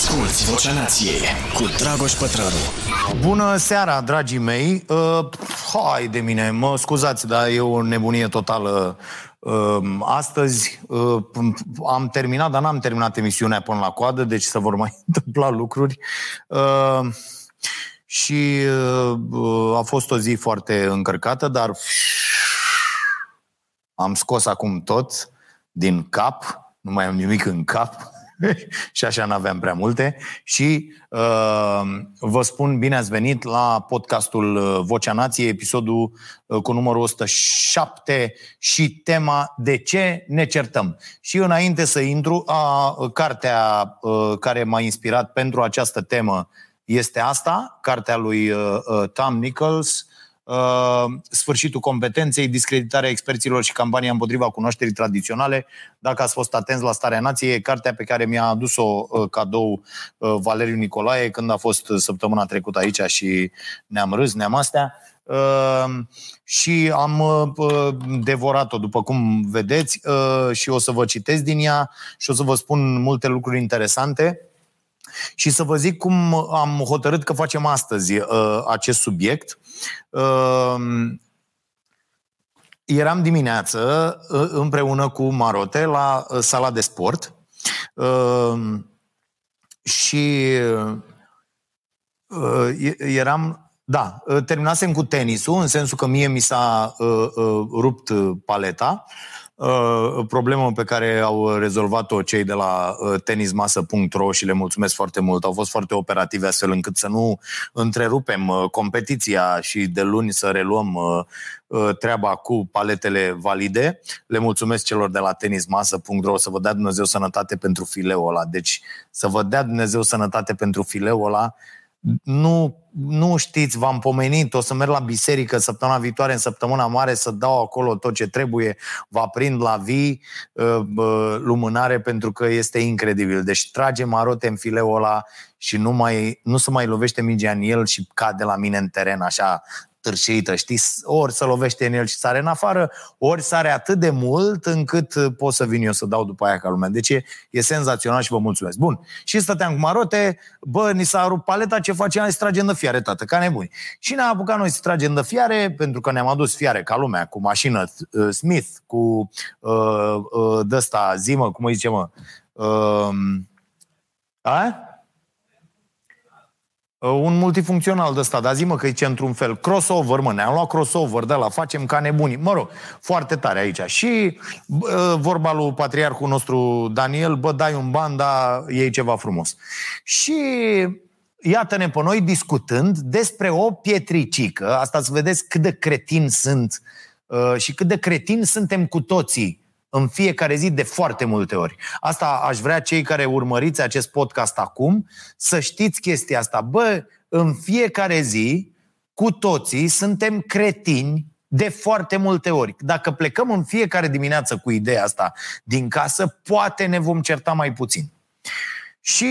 Asculți Vocea Nației cu Dragoș Pătrălu. Bună seara, dragii mei. Uh, hai de mine, mă scuzați, dar e o nebunie totală. Uh, astăzi uh, am terminat, dar n-am terminat emisiunea până la coadă, deci să vor mai întâmpla lucruri. Uh, și uh, a fost o zi foarte încărcată, dar am scos acum tot din cap, nu mai am nimic în cap și așa n-aveam prea multe. Și uh, vă spun bine ați venit la podcastul uh, Vocea Nației, episodul uh, cu numărul 107 și tema De ce ne certăm? Și înainte să intru, a, cartea uh, care m-a inspirat pentru această temă este asta, cartea lui uh, uh, Tom Nichols, Uh, sfârșitul competenței, discreditarea experților și campania împotriva cunoașterii tradiționale. Dacă ați fost atenți la Starea Nației, e cartea pe care mi-a adus-o uh, cadou uh, Valeriu Nicolae când a fost săptămâna trecută aici și ne-am râs, ne-am astea. Uh, și am uh, devorat-o, după cum vedeți, uh, și o să vă citesc din ea și o să vă spun multe lucruri interesante și să vă zic cum am hotărât că facem astăzi uh, acest subiect. Uh, eram dimineață uh, împreună cu Marote la uh, sala de sport uh, și uh, eram da, uh, terminasem cu tenisul, în sensul că mie mi s-a uh, uh, rupt paleta Uh, problemă pe care au rezolvat-o cei de la uh, tenismasă.ro și le mulțumesc foarte mult. Au fost foarte operative astfel încât să nu întrerupem uh, competiția și de luni să reluăm treaba cu paletele valide. Le mulțumesc celor de la tenismasă.ro să vă dea Dumnezeu sănătate pentru fileul ăla. Deci să vă dea Dumnezeu sănătate pentru fileul ăla nu, nu știți, v-am pomenit, o să merg la biserică săptămâna viitoare, în săptămâna mare, să dau acolo tot ce trebuie, vă aprind la vii uh, uh, lumânare pentru că este incredibil. Deci trage marote în fileul ăla și nu, mai, nu se mai lovește mingea în el și cade la mine în teren așa târșită, știi? Ori să lovește în el și sare în afară, ori sare atât de mult încât uh, pot să vin eu să dau după aia ca lumea. Deci e, e senzațional și vă mulțumesc. Bun. Și stăteam cu marote, bă, ni s-a rupt paleta, ce facem? Hai să tragem de fiare, tată, ca nebuni. Și ne-am apucat noi să tragem de fiare, pentru că ne-am adus fiare ca lumea, cu mașină uh, Smith, cu uh, uh, dăsta, zimă, cum îi zice, mă? Uh, a? Uh, un multifuncțional de ăsta, dar zi mă că e într-un fel. Crossover, mă, ne-am luat crossover de la, facem ca nebuni. Mă rog, foarte tare aici. Și bă, vorba lui patriarhul nostru Daniel, bă, dai un ban, dar e ceva frumos. Și iată-ne pe noi discutând despre o pietricică, asta să vedeți cât de cretin sunt uh, și cât de cretin suntem cu toții în fiecare zi de foarte multe ori. Asta aș vrea cei care urmăriți acest podcast acum să știți chestia asta. Bă, în fiecare zi, cu toții, suntem cretini de foarte multe ori. Dacă plecăm în fiecare dimineață cu ideea asta din casă, poate ne vom certa mai puțin. Și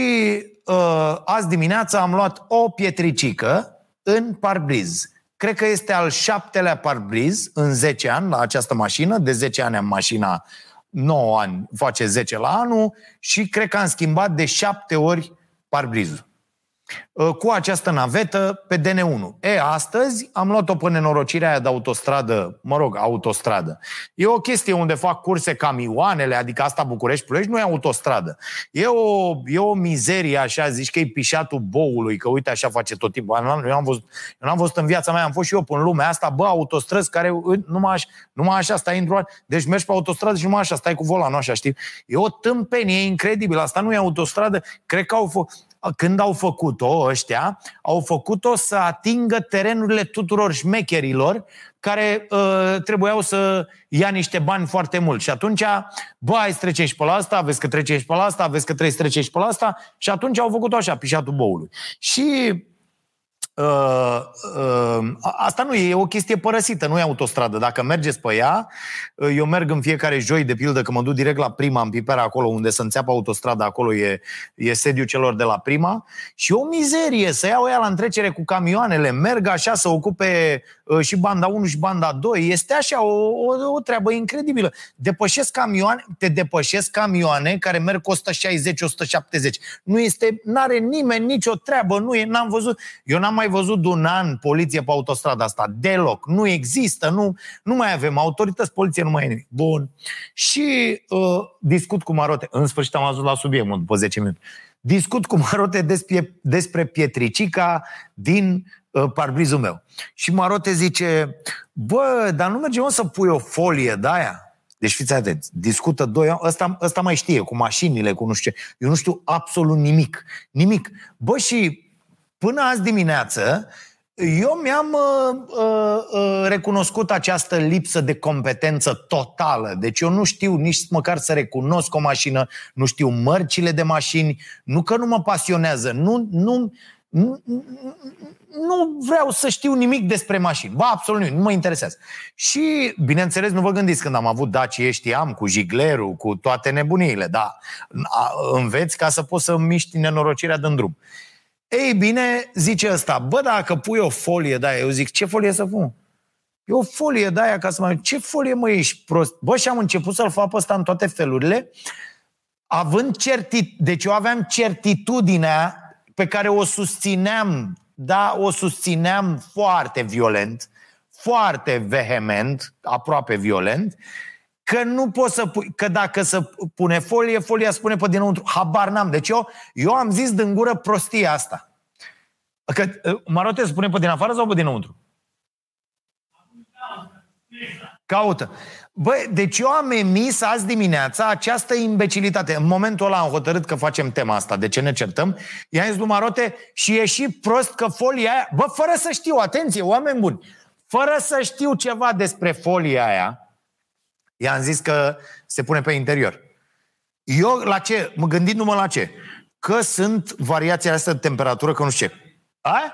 uh, azi dimineața am luat o pietricică în parbriz. Cred că este al șaptelea parbriz în 10 ani la această mașină. De 10 ani am mașina 9 ani, face 10 la anul și cred că am schimbat de 7 ori parbrizul. Uh, cu această navetă pe DN1. E, astăzi am luat-o pe nenorocirea aia de autostradă, mă rog, autostradă. E o chestie unde fac curse camioanele, adică asta București-Ploiești, nu e autostradă. E o, e o mizerie, așa, zici că e pișatul boului, că uite așa face tot timpul. Eu n-am văzut, eu n-am văzut în viața mea, am fost și eu în lumea asta, bă, autostrăzi care numai, așa, numai așa stai într-o Deci mergi pe autostradă și numai așa stai cu volanul, așa, știi? E o tâmpenie, e incredibil. Asta nu e autostradă. Cred că au fost când au făcut-o ăștia, au făcut-o să atingă terenurile tuturor șmecherilor care uh, trebuiau să ia niște bani foarte mult. Și atunci, bă, ai să trece și pe la asta, vezi că trece și pe la asta, vezi că trebuie să trece și pe la asta și atunci au făcut-o așa, pișatul boului. Și Uh, uh, asta nu e, e o chestie părăsită, nu e autostradă. Dacă mergeți pe ea, uh, eu merg în fiecare joi, de pildă, că mă duc direct la Prima, în Pipera, acolo unde se înțeapă autostrada, acolo e, e sediu celor de la Prima. Și o mizerie să iau ea la întrecere cu camioanele, merg așa să ocupe uh, și banda 1 și banda 2. Este așa o, o, o treabă incredibilă. Depășesc camioane, te depășesc camioane care merg cu 160-170. Nu este, n-are nimeni nicio treabă, nu e, n-am văzut. Eu n-am mai văzut de un an poliție pe autostrada asta. Deloc. Nu există. Nu, nu mai avem autorități, poliție nu mai e nimic. Bun. Și uh, discut cu Marote. În sfârșit am ajuns la subiect, mă, după 10 minute. Discut cu Marote despre, despre Pietricica din uh, parbrizul meu. Și Marote zice, bă, dar nu merge să pui o folie de aia? Deci fiți atenți, discută doi ani, ăsta, ăsta mai știe, cu mașinile, cu nu știu ce. Eu nu știu absolut nimic. Nimic. Bă, și Până azi dimineață, eu mi-am uh, uh, uh, recunoscut această lipsă de competență totală. Deci eu nu știu nici măcar să recunosc o mașină, nu știu mărcile de mașini, nu că nu mă pasionează, nu, nu, nu, nu vreau să știu nimic despre mașini. Ba, absolut nimic, nu mă interesează. Și, bineînțeles, nu vă gândiți când am avut Dacia știam, cu jiglerul, cu toate nebuniile, da, înveți ca să poți să miști nenorocirea din drum. Ei bine, zice ăsta, bă, dacă pui o folie de aia, eu zic, ce folie să pun? E o folie de aia ca să mai... Ce folie, mă, ești prost? Bă, și am început să-l fac pe ăsta în toate felurile, având certit... Deci eu aveam certitudinea pe care o susțineam, da, o susțineam foarte violent, foarte vehement, aproape violent, că nu poți să pui, că dacă să pune folie, folia spune pe dinăuntru. Habar n-am. Deci eu, eu am zis din gură prostia asta. Că uh, Marote spune pe din afară sau pe dinăuntru? Caută. Băi, deci eu am emis azi dimineața această imbecilitate. În momentul ăla am hotărât că facem tema asta. De ce ne certăm? I-am zis lui Marote și e și prost că folia aia... Bă, fără să știu, atenție, oameni buni, fără să știu ceva despre folia aia, I-am zis că se pune pe interior. Eu la ce? Mă gândindu-mă la ce? Că sunt variațiile astea de temperatură, că nu știu ce. A?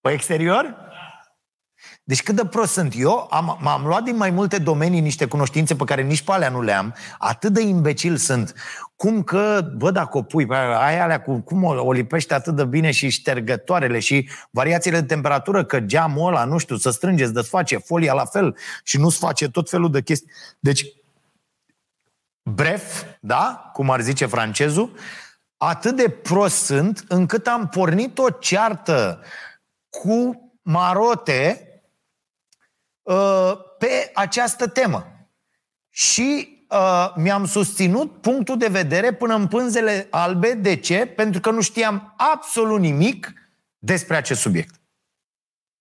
Pe exterior? Deci cât de prost sunt eu, am, m-am luat din mai multe domenii niște cunoștințe pe care nici pe alea nu le am, atât de imbecil sunt. Cum că, bă, dacă o pui, aia alea, cu, cum o, o lipește atât de bine și ștergătoarele și variațiile de temperatură, că geamul ăla, nu știu, să strângeți, desface, folia la fel și nu-ți face tot felul de chestii. Deci, bref, da, cum ar zice francezul, atât de prost sunt încât am pornit o ceartă cu marote Uh, pe această temă. Și uh, mi-am susținut punctul de vedere până în pânzele albe. De ce? Pentru că nu știam absolut nimic despre acest subiect.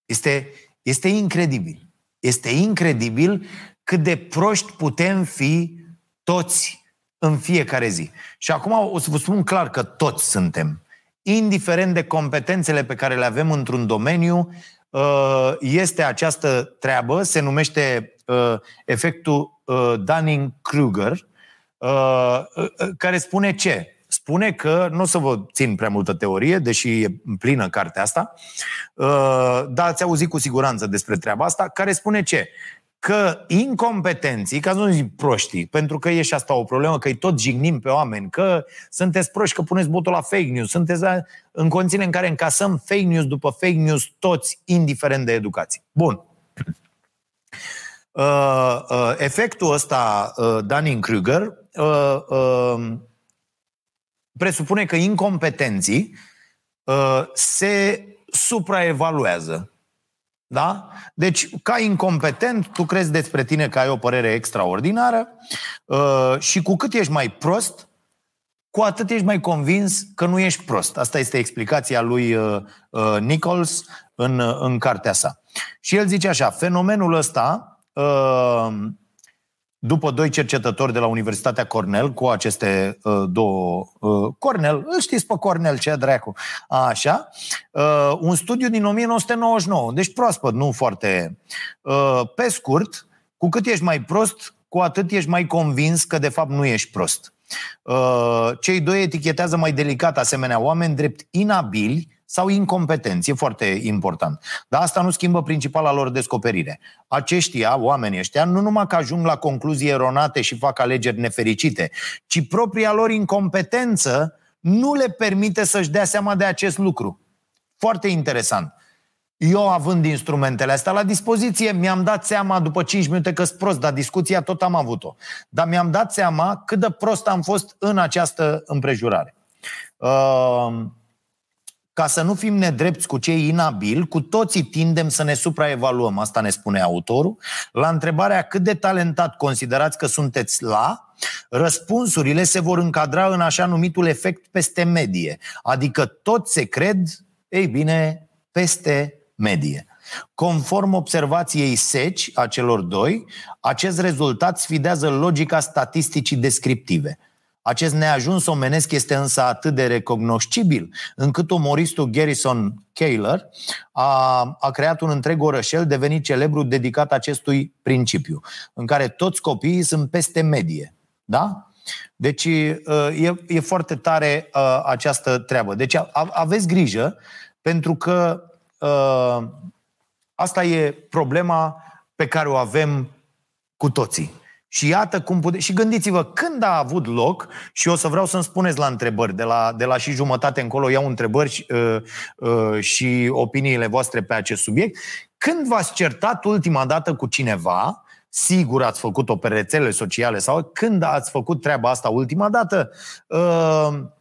Este, este incredibil. Este incredibil cât de proști putem fi toți în fiecare zi. Și acum o să vă spun clar că toți suntem. Indiferent de competențele pe care le avem într-un domeniu, Uh, este această treabă, se numește uh, efectul uh, Dunning-Kruger, care spune ce? Spune că, nu o să vă țin prea multă teorie, deși e plină cartea asta, dar ați auzit cu siguranță despre treaba asta, care spune ce? Că incompetenții, ca să nu zic proștii, pentru că e și asta o problemă, că îi tot jignim pe oameni, că sunteți proști, că puneți botul la fake news, sunteți în condițiile în care încasăm fake news după fake news toți, indiferent de educație. Bun. Uh, uh, efectul ăsta, uh, Dunning-Kruger, uh, uh, presupune că incompetenții uh, se supraevaluează da? Deci, ca incompetent, tu crezi despre tine că ai o părere extraordinară uh, și cu cât ești mai prost, cu atât ești mai convins că nu ești prost. Asta este explicația lui uh, uh, Nichols în, uh, în cartea sa. Și el zice așa, fenomenul ăsta uh, după doi cercetători de la Universitatea Cornell cu aceste uh, două... Uh, Cornell, îl știți pe Cornell, ce dracu. Așa. Uh, un studiu din 1999, deci proaspăt, nu foarte... Uh, pe scurt, cu cât ești mai prost, cu atât ești mai convins că de fapt nu ești prost. Uh, cei doi etichetează mai delicat asemenea oameni drept inabili sau incompetenți. E foarte important. Dar asta nu schimbă principala lor descoperire. Aceștia, oamenii ăștia, nu numai că ajung la concluzii eronate și fac alegeri nefericite, ci propria lor incompetență nu le permite să-și dea seama de acest lucru. Foarte interesant. Eu, având instrumentele astea la dispoziție, mi-am dat seama după 5 minute că sunt prost, dar discuția tot am avut-o. Dar mi-am dat seama cât de prost am fost în această împrejurare. Uh, ca să nu fim nedrepți cu cei inabili, cu toții tindem să ne supraevaluăm, asta ne spune autorul. La întrebarea cât de talentat considerați că sunteți la, răspunsurile se vor încadra în așa numitul efect peste medie, adică toți se cred, ei bine, peste medie. Conform observației SECI a celor doi, acest rezultat sfidează logica statisticii descriptive. Acest neajuns omenesc este însă atât de recognoscibil încât umoristul Garrison Kaler a, a creat un întreg orășel devenit celebru dedicat acestui principiu, în care toți copiii sunt peste medie. Da? Deci e, e foarte tare această treabă. Deci aveți grijă pentru că uh, asta e problema pe care o avem cu toții. Și iată cum pute... Și gândiți-vă, când a avut loc, și o să vreau să-mi spuneți la întrebări, de la, de la și jumătate încolo iau întrebări și, uh, uh, și opiniile voastre pe acest subiect, când v-ați certat ultima dată cu cineva, sigur ați făcut-o pe rețelele sociale sau când ați făcut treaba asta ultima dată, uh,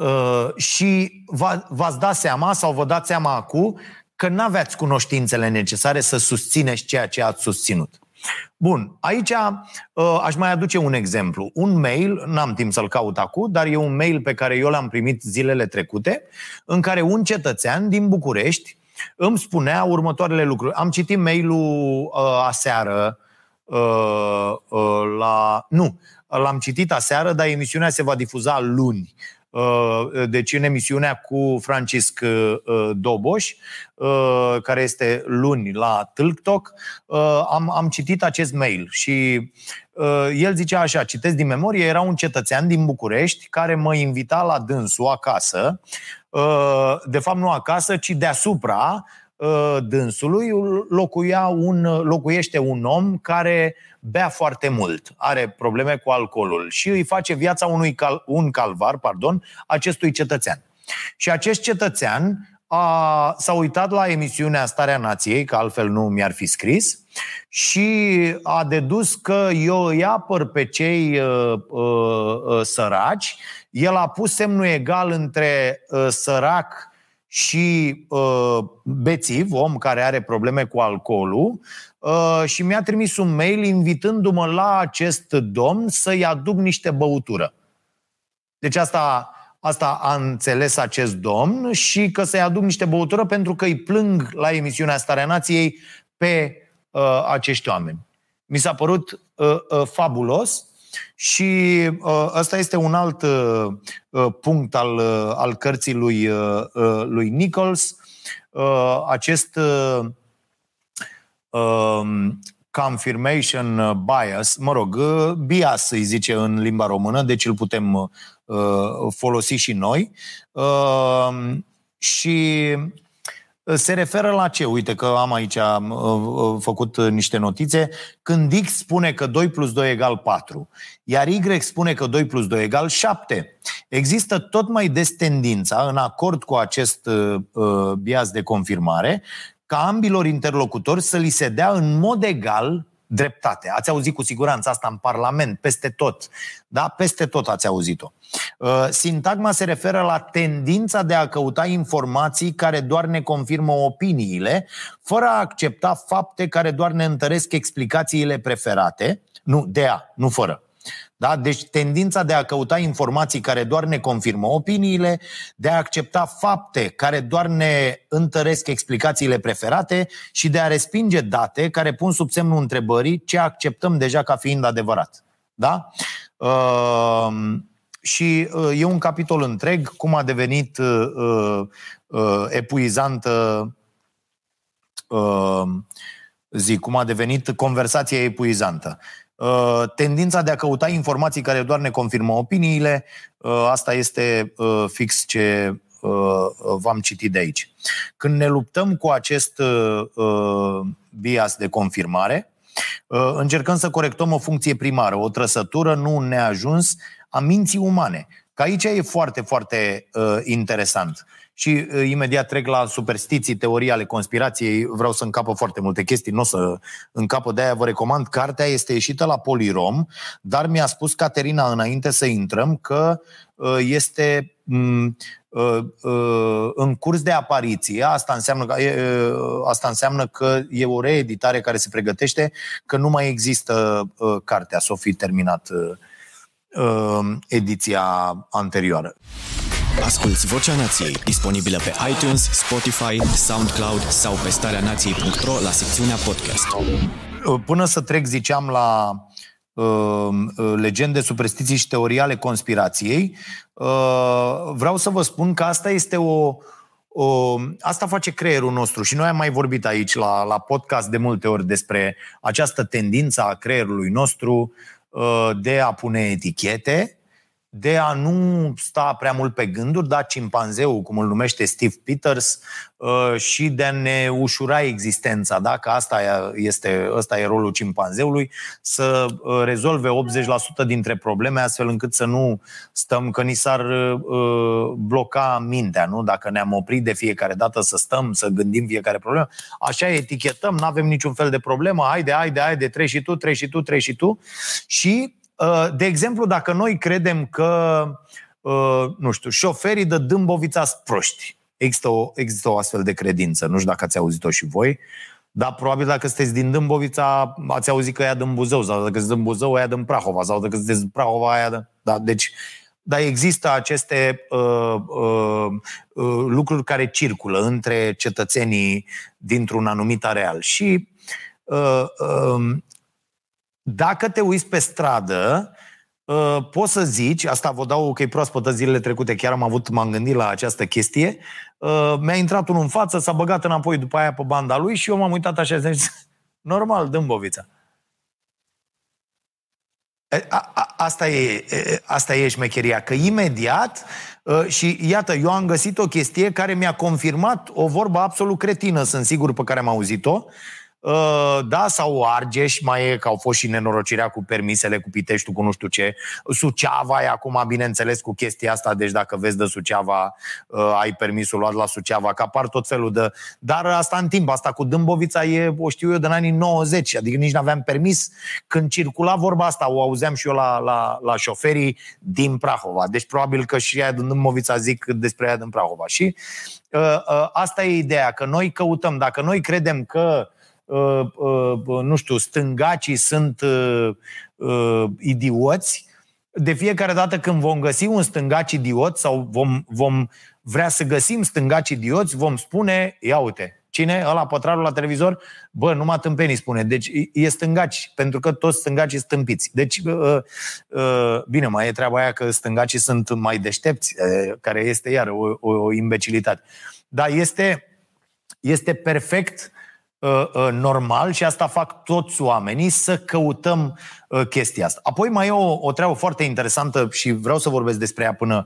Uh, și v-ați dat seama sau vă dați seama acum că nu aveați cunoștințele necesare să susțineți ceea ce ați susținut. Bun, aici uh, aș mai aduce un exemplu. Un mail, n-am timp să-l caut acum, dar e un mail pe care eu l-am primit zilele trecute, în care un cetățean din București îmi spunea următoarele lucruri. Am citit mail-ul uh, aseară uh, uh, la... Nu, l-am citit aseară, dar emisiunea se va difuza luni. Uh, deci în emisiunea cu Francisc uh, uh, Doboș, care este luni la Tâlctoc, am, am citit acest mail și el zicea așa, citesc din memorie, era un cetățean din București care mă invita la dânsul acasă, de fapt nu acasă, ci deasupra dânsului. Locuia un, locuiește un om care bea foarte mult, are probleme cu alcoolul și îi face viața unui cal, un calvar pardon, acestui cetățean. Și acest cetățean a, s-a uitat la emisiunea Starea Nației, că altfel nu mi-ar fi scris, și a dedus că eu îi apăr pe cei uh, uh, uh, săraci. El a pus semnul egal între uh, sărac și uh, bețiv, om care are probleme cu alcoolul, uh, și mi-a trimis un mail invitându-mă la acest domn să-i aduc niște băutură. Deci asta, asta a înțeles acest domn și că să-i aduc niște băutură pentru că îi plâng la emisiunea Starea Nației pe uh, acești oameni. Mi s-a părut uh, uh, fabulos și uh, ăsta este un alt uh, uh, punct al, uh, al cărții lui, uh, uh, lui Nichols. Uh, acest uh, uh, confirmation bias, mă rog, uh, bias îi zice în limba română, deci îl putem uh, folosi și noi. Uh, și se referă la ce? Uite că am aici am uh, uh, făcut niște notițe. Când X spune că 2 plus 2 egal 4, iar Y spune că 2 plus 2 egal 7, există tot mai des tendința, în acord cu acest uh, bias de confirmare, ca ambilor interlocutori să li se dea în mod egal dreptate. Ați auzit cu siguranță asta în Parlament, peste tot. Da? Peste tot ați auzit-o. Uh, sintagma se referă la tendința de a căuta informații care doar ne confirmă opiniile, fără a accepta fapte care doar ne întăresc explicațiile preferate. Nu, de a, nu fără. Da? Deci tendința de a căuta informații care doar ne confirmă opiniile, de a accepta fapte care doar ne întăresc explicațiile preferate și de a respinge date care pun sub semnul întrebării ce acceptăm deja ca fiind adevărat. Da? Uh, și uh, e un capitol întreg cum a devenit uh, uh, uh epuizantă uh, zi, cum a devenit conversația epuizantă. Uh, tendința de a căuta informații care doar ne confirmă opiniile, uh, asta este uh, fix ce v-am citit de aici. Când ne luptăm cu acest bias de confirmare, încercăm să corectăm o funcție primară, o trăsătură, nu un neajuns a minții umane. Că aici e foarte, foarte interesant. Și uh, imediat trec la superstiții, teorii ale conspirației. Vreau să încapă foarte multe chestii, nu o să încapă. De-aia vă recomand. Cartea este ieșită la Polirom, dar mi-a spus Caterina înainte să intrăm că uh, este mm, uh, în curs de apariție. Asta înseamnă, că, asta înseamnă că e o reeditare care se pregătește, că nu mai există cartea, să o fi terminat ediția anterioară. Asculți Vocea Nației, disponibilă pe iTunes, Spotify, SoundCloud sau pe starea nației.ro la secțiunea podcast. Până să trec, ziceam, la uh, uh, legende, superstiții și teorii ale conspirației, uh, vreau să vă spun că asta este o, o, asta face creierul nostru și noi am mai vorbit aici la, la podcast de multe ori despre această tendință a creierului nostru uh, de a pune etichete de a nu sta prea mult pe gânduri, dar cimpanzeul, cum îl numește Steve Peters, uh, și de a ne ușura existența, da? că asta este, ăsta e rolul cimpanzeului, să uh, rezolve 80% dintre probleme astfel încât să nu stăm, că ni s-ar uh, bloca mintea, nu? dacă ne-am oprit de fiecare dată să stăm, să gândim fiecare problemă, așa etichetăm, nu avem niciun fel de problemă, haide, haide, haide, treci și tu, treci și tu, treci și tu și Uh, de exemplu, dacă noi credem că, uh, nu știu, șoferii de Dâmbovița sunt proști, există o, există o astfel de credință, nu știu dacă ați auzit-o și voi, dar probabil dacă sunteți din Dâmbovița, ați auzit că ea din Buzău, sau dacă sunteți din Buzău, aia din Prahova, sau dacă sunteți din Prahova, aia din... Da, deci, dar există aceste uh, uh, uh, lucruri care circulă între cetățenii dintr-un anumit areal. Și uh, uh, dacă te uiți pe stradă, uh, poți să zici, asta vă dau că e proaspătă zilele trecute, chiar am avut, m-am gândit la această chestie, uh, mi-a intrat unul în față, s-a băgat înapoi după aia pe banda lui și eu m-am uitat așa și zis, normal, Dâmbovița. A, a, asta, e, asta e șmecheria, că imediat, uh, și iată, eu am găsit o chestie care mi-a confirmat o vorbă absolut cretină, sunt sigur, pe care am auzit-o, Uh, da, sau Argeș, mai e că au fost și nenorocirea cu permisele, cu Piteștiul, cu nu știu ce. Suceava e acum, bineînțeles, cu chestia asta, deci dacă vezi de Suceava, uh, ai permisul luat la Suceava, că apar tot felul de... Dar asta în timp, asta cu Dâmbovița e, o știu eu, din anii 90, adică nici nu aveam permis. Când circula vorba asta, o auzeam și eu la, la, la șoferii din Prahova. Deci probabil că și aia din Dâmbovița zic despre aia din Prahova. Și uh, uh, asta e ideea, că noi căutăm, dacă noi credem că Uh, uh, nu știu, stângacii sunt uh, idioți, de fiecare dată când vom găsi un stângaci idiot sau vom, vom vrea să găsim stângaci idioți, vom spune, ia uite, cine? Ăla pătrarul la televizor? Bă, numai tâmpenii spune. Deci e stângaci, pentru că toți stângacii sunt tâmpiți. Deci, uh, uh, bine, mai e treaba aia că stângacii sunt mai deștepți, uh, care este iar o, o, o imbecilitate. Dar este, este perfect Uh, uh, normal și asta fac toți oamenii să căutăm uh, chestia asta. Apoi mai e o, o treabă foarte interesantă și vreau să vorbesc despre ea până,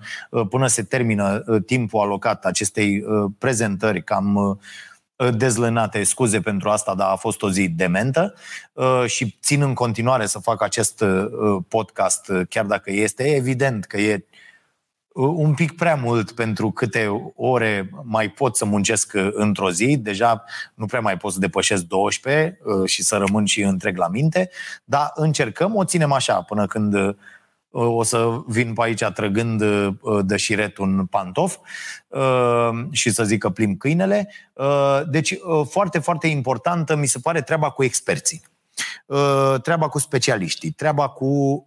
până se termină timpul alocat acestei prezentări cam dezlănate, scuze pentru asta, dar a fost o zi dementă și țin în continuare să fac acest podcast, chiar dacă este evident că e un pic prea mult pentru câte ore mai pot să muncesc într-o zi. Deja nu prea mai pot să depășesc 12 uh, și să rămân și întreg la minte, dar încercăm, o ținem așa până când uh, o să vin pe aici trăgând uh, de șiret un pantof și să zic că plim câinele. Deci, foarte, foarte importantă mi se pare treaba cu experții treaba cu specialiștii, treaba cu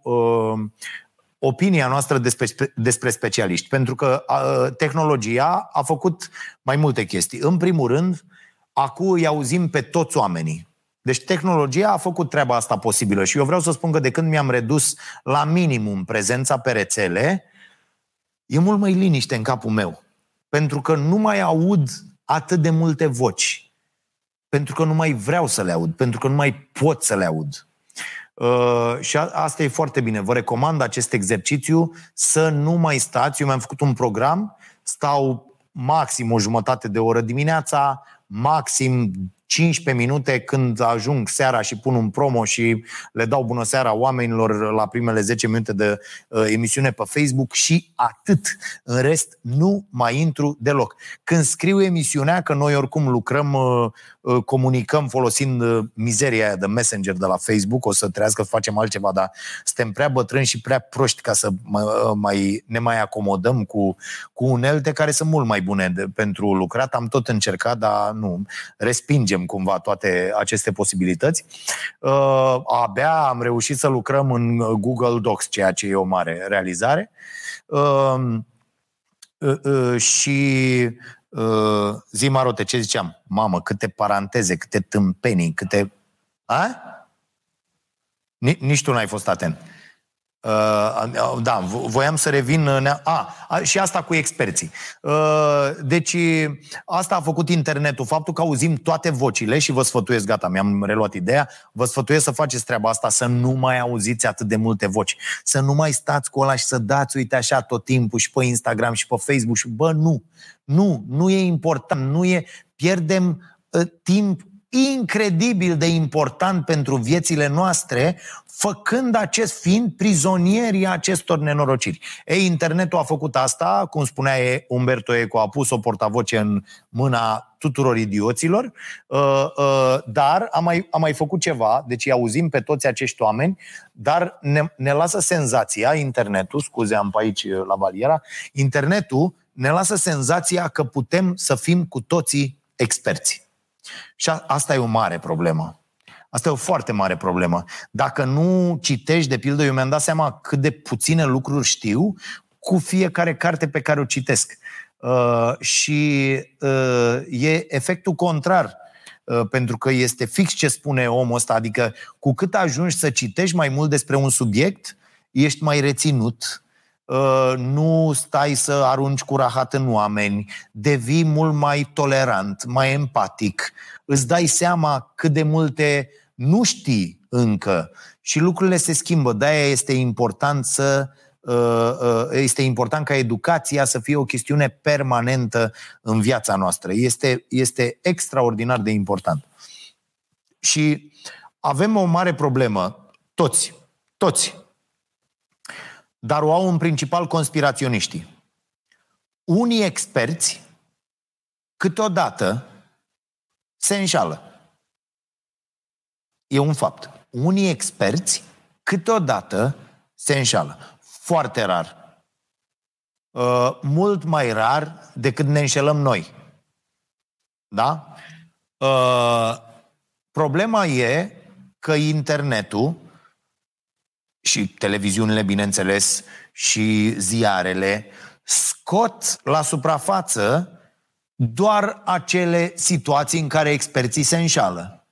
opinia noastră despre, despre specialiști, pentru că a, tehnologia a făcut mai multe chestii. În primul rând, acum îi auzim pe toți oamenii. Deci tehnologia a făcut treaba asta posibilă și eu vreau să spun că de când mi-am redus la minimum prezența pe rețele, e mult mai liniște în capul meu. Pentru că nu mai aud atât de multe voci. Pentru că nu mai vreau să le aud. Pentru că nu mai pot să le aud. Uh, și a, asta e foarte bine. Vă recomand acest exercițiu să nu mai stați. Eu mi-am făcut un program, stau maxim o jumătate de oră dimineața, maxim 15 minute când ajung seara și pun un promo și le dau bună seara oamenilor la primele 10 minute de uh, emisiune pe Facebook și atât. În rest, nu mai intru deloc. Când scriu emisiunea, că noi oricum lucrăm, uh, uh, comunicăm folosind uh, mizeria aia de messenger de la Facebook, o să trească să facem altceva, dar suntem prea bătrâni și prea proști ca să mai, uh, mai, ne mai acomodăm cu, cu unelte care sunt mult mai bune de, pentru lucrat. Am tot încercat, dar nu. Respingem înțelegem cumva toate aceste posibilități. Uh, abia am reușit să lucrăm în Google Docs, ceea ce e o mare realizare. Uh, uh, și zi Marote, ce ziceam? Mamă, câte paranteze, câte tâmpenii, câte... A? Nici tu n-ai fost atent. Uh, da, voiam să revin... Uh, a, a, și asta cu experții. Uh, deci, asta a făcut internetul. Faptul că auzim toate vocile și vă sfătuiesc, gata, mi-am reluat ideea, vă sfătuiesc să faceți treaba asta, să nu mai auziți atât de multe voci. Să nu mai stați cu ăla și să dați, uite așa, tot timpul și pe Instagram și pe Facebook și, bă, nu. Nu, nu e important, nu e... Pierdem uh, timp incredibil de important pentru viețile noastre, făcând acest fiind prizonierii acestor nenorociri. Ei, internetul a făcut asta, cum spunea Umberto Eco, a pus o portavoce în mâna tuturor idioților, uh, uh, dar a mai, a mai făcut ceva, deci îi auzim pe toți acești oameni, dar ne, ne lasă senzația, internetul, scuze, am pe aici la valiera, internetul ne lasă senzația că putem să fim cu toții experți. Și asta e o mare problemă. Asta e o foarte mare problemă. Dacă nu citești, de pildă, eu mi-am dat seama cât de puține lucruri știu cu fiecare carte pe care o citesc. Uh, și uh, e efectul contrar. Uh, pentru că este fix ce spune omul ăsta, adică cu cât ajungi să citești mai mult despre un subiect, ești mai reținut, uh, nu stai să arunci cu rahat în oameni, devii mult mai tolerant, mai empatic, îți dai seama cât de multe nu știi încă și lucrurile se schimbă. De-aia este important să uh, uh, este important ca educația să fie o chestiune permanentă în viața noastră. Este, este extraordinar de important. Și avem o mare problemă, toți, toți, dar o au în principal conspiraționiștii. Unii experți câteodată se înșală. E un fapt. Unii experți câteodată se înșală. Foarte rar. Uh, mult mai rar decât ne înșelăm noi. Da? Uh, problema e că internetul și televiziunile, bineînțeles, și ziarele scot la suprafață doar acele situații în care experții se înșală.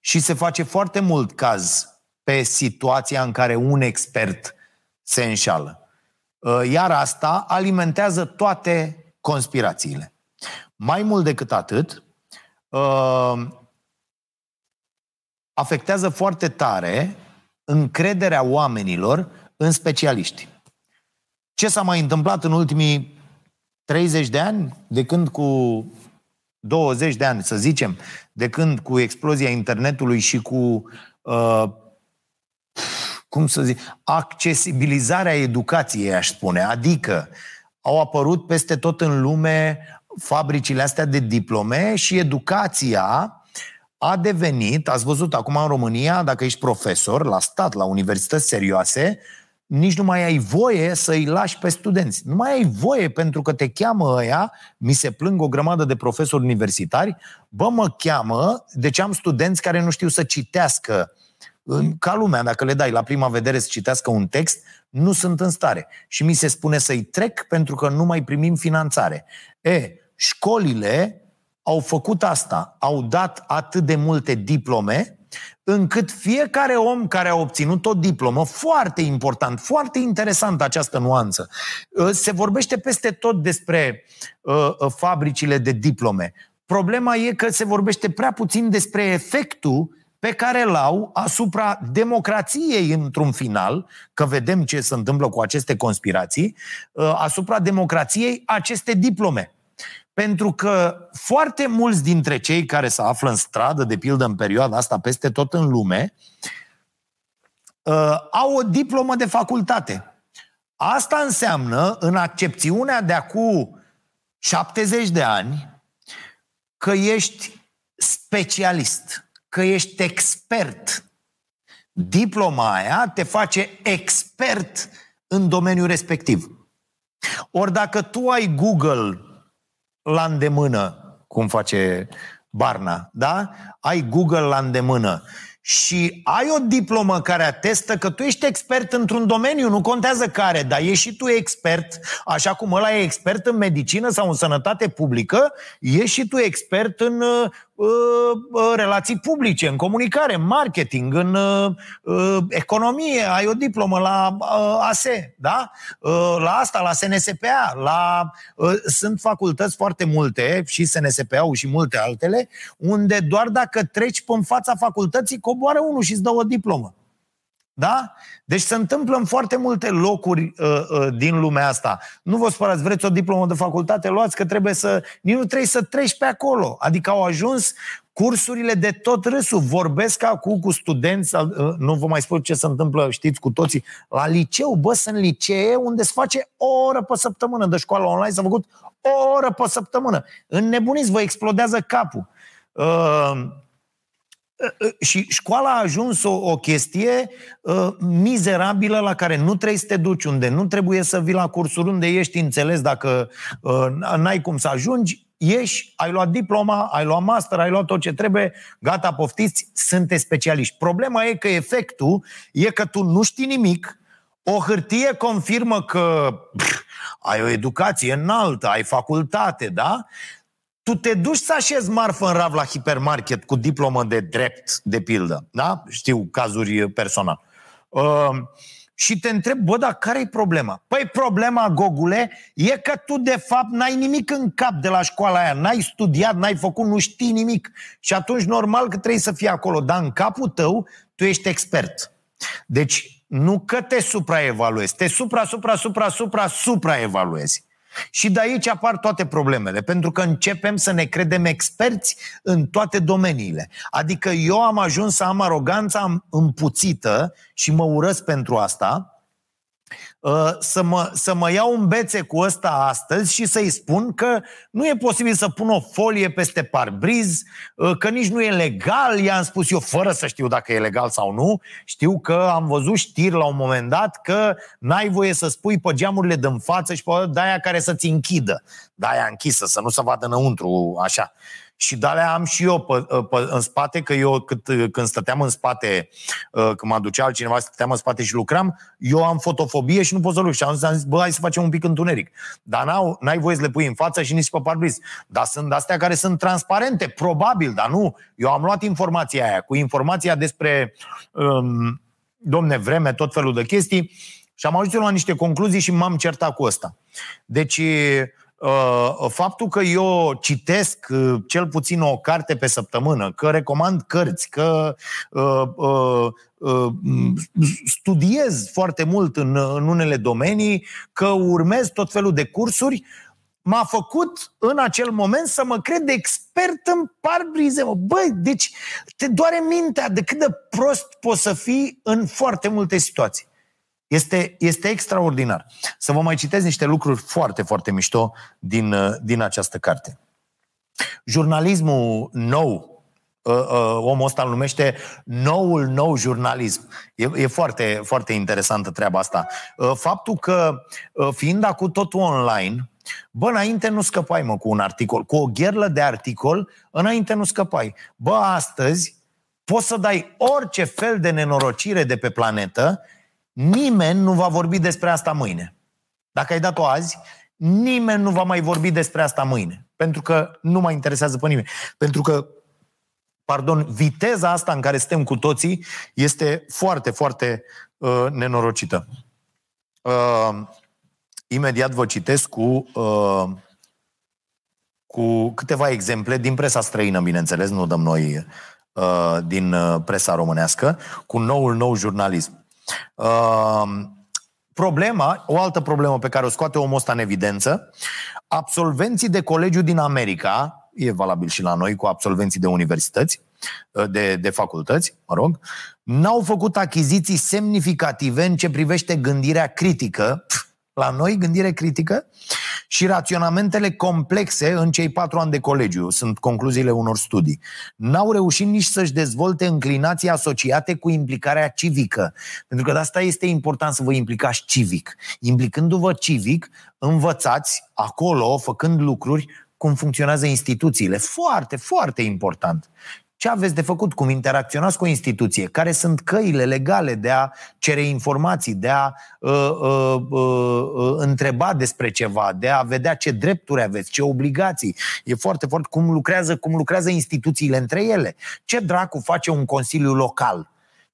Și se face foarte mult caz pe situația în care un expert se înșală. Uh, iar asta alimentează toate conspirațiile. Mai mult decât atât, uh, afectează foarte tare încrederea oamenilor în specialiști. Ce s-a mai întâmplat în ultimii 30 de ani, de când cu 20 de ani, să zicem, de când cu explozia internetului și cu, uh, cum să zic, accesibilizarea educației, aș spune. Adică au apărut peste tot în lume fabricile astea de diplome și educația a devenit, ați văzut acum în România, dacă ești profesor la stat, la universități serioase, nici nu mai ai voie să îi lași pe studenți. Nu mai ai voie pentru că te cheamă ăia, mi se plâng o grămadă de profesori universitari, bă, mă cheamă, deci am studenți care nu știu să citească ca lumea, dacă le dai la prima vedere să citească un text, nu sunt în stare. Și mi se spune să-i trec pentru că nu mai primim finanțare. E, școlile au făcut asta, au dat atât de multe diplome încât fiecare om care a obținut o diplomă, foarte important, foarte interesant această nuanță, uh, se vorbește peste tot despre uh, uh, fabricile de diplome. Problema e că se vorbește prea puțin despre efectul pe care îl au asupra democrației într-un final, că vedem ce se întâmplă cu aceste conspirații, asupra democrației aceste diplome. Pentru că foarte mulți dintre cei care se află în stradă, de pildă în perioada asta, peste tot în lume, uh, au o diplomă de facultate. Asta înseamnă, în accepțiunea de acum 70 de ani, că ești specialist, că ești expert. Diploma aia te face expert în domeniul respectiv. Ori dacă tu ai Google la îndemână, cum face Barna, da? Ai Google la îndemână și ai o diplomă care atestă că tu ești expert într-un domeniu, nu contează care, dar ești și tu expert, așa cum ăla e expert în medicină sau în sănătate publică, ești și tu expert în uh, uh, uh relații publice, în comunicare, în marketing, în uh, uh economie, ai o diplomă la uh, ASE, da? Uh, la asta, la SNSPA, la... Uh, sunt facultăți foarte multe, și SNSPA-ul și multe altele, unde doar dacă treci pe fața facultății, coboară unul și îți dă o diplomă. Da? Deci se întâmplă în foarte multe locuri uh, uh, din lumea asta. Nu vă spărați, vreți o diplomă de facultate, luați că trebuie să... Nici nu trebuie să treci pe acolo. Adică au ajuns cursurile de tot râsul. Vorbesc acum cu studenți, uh, nu vă mai spun ce se întâmplă, știți cu toții, la liceu. Bă, sunt licee unde se face o oră pe săptămână de școală online, s-a făcut o oră pe săptămână. Înnebuniți, vă explodează capul. Uh, și școala a ajuns o, o chestie uh, mizerabilă la care nu trebuie să te duci, unde nu trebuie să vii la cursuri, unde ești înțeles dacă uh, n-ai cum să ajungi, ieși, ai luat diploma, ai luat master, ai luat tot ce trebuie, gata, poftiți, sunteți specialiști. Problema e că efectul e că tu nu știi nimic, o hârtie confirmă că pf, ai o educație înaltă, ai facultate, da? Tu te duci să așezi marfă în rav la hipermarket cu diplomă de drept, de pildă, da? Știu cazuri personal. Uh, și te întreb, bă, dar care e problema? Păi problema, Gogule, e că tu de fapt n-ai nimic în cap de la școala aia, n-ai studiat, n-ai făcut, nu știi nimic. Și atunci normal că trebuie să fii acolo, dar în capul tău tu ești expert. Deci nu că te supraevaluezi, te supra, supra, supra, supra, supraevaluezi. Și de aici apar toate problemele, pentru că începem să ne credem experți în toate domeniile. Adică eu am ajuns să am aroganța împuțită și mă urăsc pentru asta, Uh, să mă, să mă iau un bețe cu ăsta astăzi și să-i spun că nu e posibil să pun o folie peste parbriz, uh, că nici nu e legal, i-am spus eu fără să știu dacă e legal sau nu. Știu că am văzut știri la un moment dat că n-ai voie să spui pe geamurile din față și pe de-aia care să-ți închidă. De-aia închisă, să nu se vadă înăuntru așa. Și de am și eu pe, pe, în spate, că eu cât, când stăteam în spate, uh, când mă aducea altcineva, stăteam în spate și lucram, eu am fotofobie și nu pot să lucr. Și am zis, bă, hai să facem un pic întuneric. Dar n-au, n-ai voie să le pui în față și nici pe parbriz. Dar sunt astea care sunt transparente, probabil, dar nu. Eu am luat informația aia, cu informația despre, um, domne, vreme, tot felul de chestii și am ajuns la niște concluzii și m-am certat cu ăsta. Deci, Uh, faptul că eu citesc uh, cel puțin o carte pe săptămână, că recomand cărți, că uh, uh, uh, studiez foarte mult în, în unele domenii, că urmez tot felul de cursuri, m-a făcut în acel moment să mă cred expert în parbrize. Băi, deci te doare mintea de cât de prost poți să fii în foarte multe situații. Este, este extraordinar. Să vă mai citesc niște lucruri foarte, foarte mișto din, uh, din această carte. Jurnalismul nou, uh, uh, omul ăsta îl numește noul nou jurnalism. E, e foarte, foarte interesantă treaba asta. Faptul că, fiind acum totul online, Bă, înainte nu scăpai, mă, cu un articol. Cu o gherlă de articol, înainte nu scăpai. Bă, astăzi poți să dai orice fel de nenorocire de pe planetă Nimeni nu va vorbi despre asta mâine. Dacă ai dat-o azi, nimeni nu va mai vorbi despre asta mâine. Pentru că nu mai interesează pe nimeni. Pentru că, pardon, viteza asta în care suntem cu toții este foarte, foarte uh, nenorocită. Uh, imediat vă citesc cu, uh, cu câteva exemple din presa străină, bineînțeles, nu dăm noi uh, din uh, presa românească, cu noul nou jurnalism. Problema, o altă problemă pe care o scoate omul ăsta în evidență, absolvenții de colegiu din America, e valabil și la noi cu absolvenții de universități, de, de facultăți, mă rog, n-au făcut achiziții semnificative în ce privește gândirea critică, la noi gândire critică, și raționamentele complexe în cei patru ani de colegiu, sunt concluziile unor studii. N-au reușit nici să-și dezvolte înclinații asociate cu implicarea civică. Pentru că de asta este important să vă implicați civic. Implicându-vă civic, învățați acolo, făcând lucruri, cum funcționează instituțiile. Foarte, foarte important. Ce aveți de făcut? Cum interacționați cu o instituție? Care sunt căile legale de a cere informații, de a uh, uh, uh, uh, întreba despre ceva, de a vedea ce drepturi aveți, ce obligații? E foarte, foarte cum lucrează, cum lucrează instituțiile între ele. Ce dracu face un consiliu local?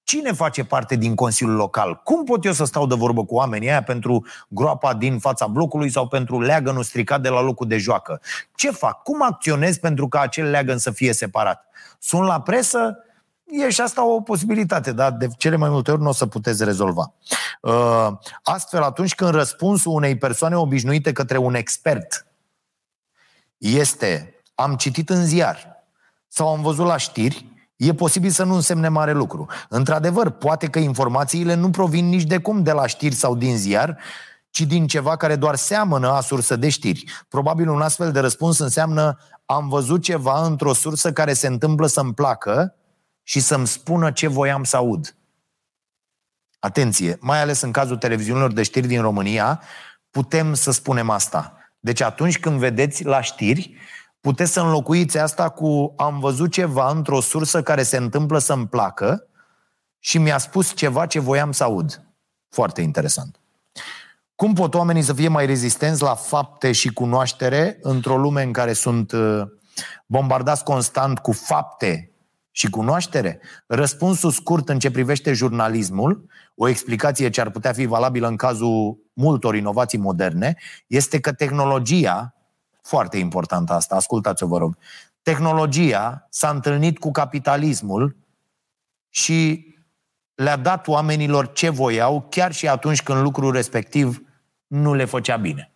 Cine face parte din Consiliul Local? Cum pot eu să stau de vorbă cu oamenii aia pentru groapa din fața blocului sau pentru leagănul stricat de la locul de joacă? Ce fac? Cum acționez pentru ca acel leagăn să fie separat? Sunt la presă? E și asta o posibilitate, dar de cele mai multe ori nu o să puteți rezolva. Uh, astfel, atunci când răspunsul unei persoane obișnuite către un expert este am citit în ziar sau am văzut la știri, e posibil să nu însemne mare lucru. Într-adevăr, poate că informațiile nu provin nici de cum de la știri sau din ziar, ci din ceva care doar seamănă a sursă de știri. Probabil un astfel de răspuns înseamnă am văzut ceva într-o sursă care se întâmplă să-mi placă și să-mi spună ce voiam să aud. Atenție, mai ales în cazul televiziunilor de știri din România, putem să spunem asta. Deci atunci când vedeți la știri, puteți să înlocuiți asta cu am văzut ceva într-o sursă care se întâmplă să-mi placă și mi-a spus ceva ce voiam să aud. Foarte interesant. Cum pot oamenii să fie mai rezistenți la fapte și cunoaștere într-o lume în care sunt uh, bombardați constant cu fapte și cunoaștere? Răspunsul scurt în ce privește jurnalismul, o explicație ce ar putea fi valabilă în cazul multor inovații moderne, este că tehnologia, foarte importantă asta, ascultați-o vă rog, tehnologia s-a întâlnit cu capitalismul și le-a dat oamenilor ce voiau, chiar și atunci când lucrul respectiv nu le făcea bine.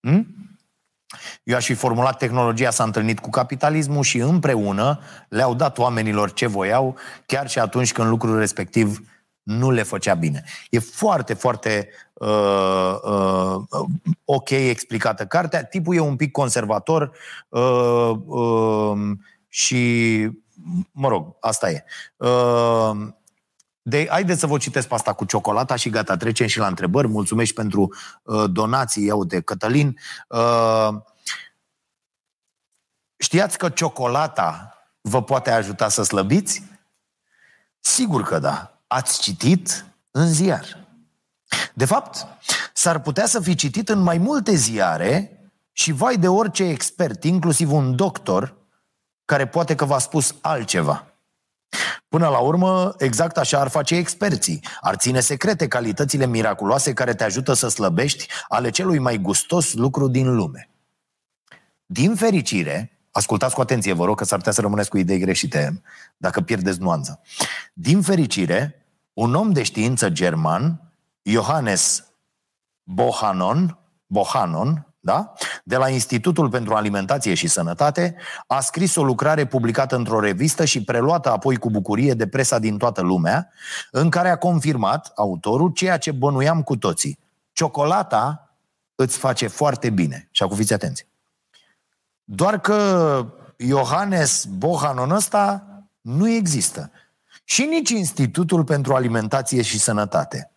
Hm? Eu aș fi formulat tehnologia s-a întâlnit cu capitalismul și împreună le-au dat oamenilor ce voiau, chiar și atunci când lucrul respectiv nu le făcea bine. E foarte, foarte uh, uh, ok explicată cartea. Tipul e un pic conservator uh, uh, și, mă rog, asta e. Uh, de, haideți să vă citesc pe asta cu ciocolata și gata, trecem și la întrebări. Mulțumesc pentru uh, donații, iau de Cătălin. Uh, știați că ciocolata vă poate ajuta să slăbiți? Sigur că da. Ați citit în ziar. De fapt, s-ar putea să fi citit în mai multe ziare și vai de orice expert, inclusiv un doctor, care poate că v-a spus altceva. Până la urmă, exact așa ar face experții. Ar ține secrete calitățile miraculoase care te ajută să slăbești ale celui mai gustos lucru din lume. Din fericire, ascultați cu atenție, vă rog, că s-ar putea să rămâneți cu idei greșite dacă pierdeți nuanța. Din fericire, un om de știință german, Johannes Bohanon, Bohanon, da? de la Institutul pentru Alimentație și Sănătate, a scris o lucrare publicată într-o revistă și preluată apoi cu bucurie de presa din toată lumea, în care a confirmat autorul ceea ce bănuiam cu toții. Ciocolata îți face foarte bine. Și acum fiți atenți. Doar că Iohannes Bohanon ăsta nu există. Și nici Institutul pentru Alimentație și Sănătate.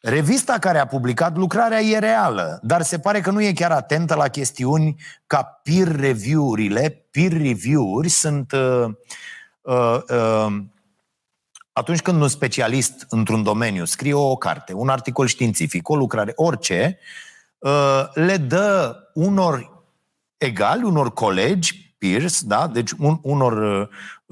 Revista care a publicat lucrarea e reală, dar se pare că nu e chiar atentă la chestiuni ca peer review-urile. Peer review-uri sunt uh, uh, uh, atunci când un specialist într-un domeniu scrie o carte, un articol științific, o lucrare, orice, uh, le dă unor egali, unor colegi, peers, da? deci un, unor uh,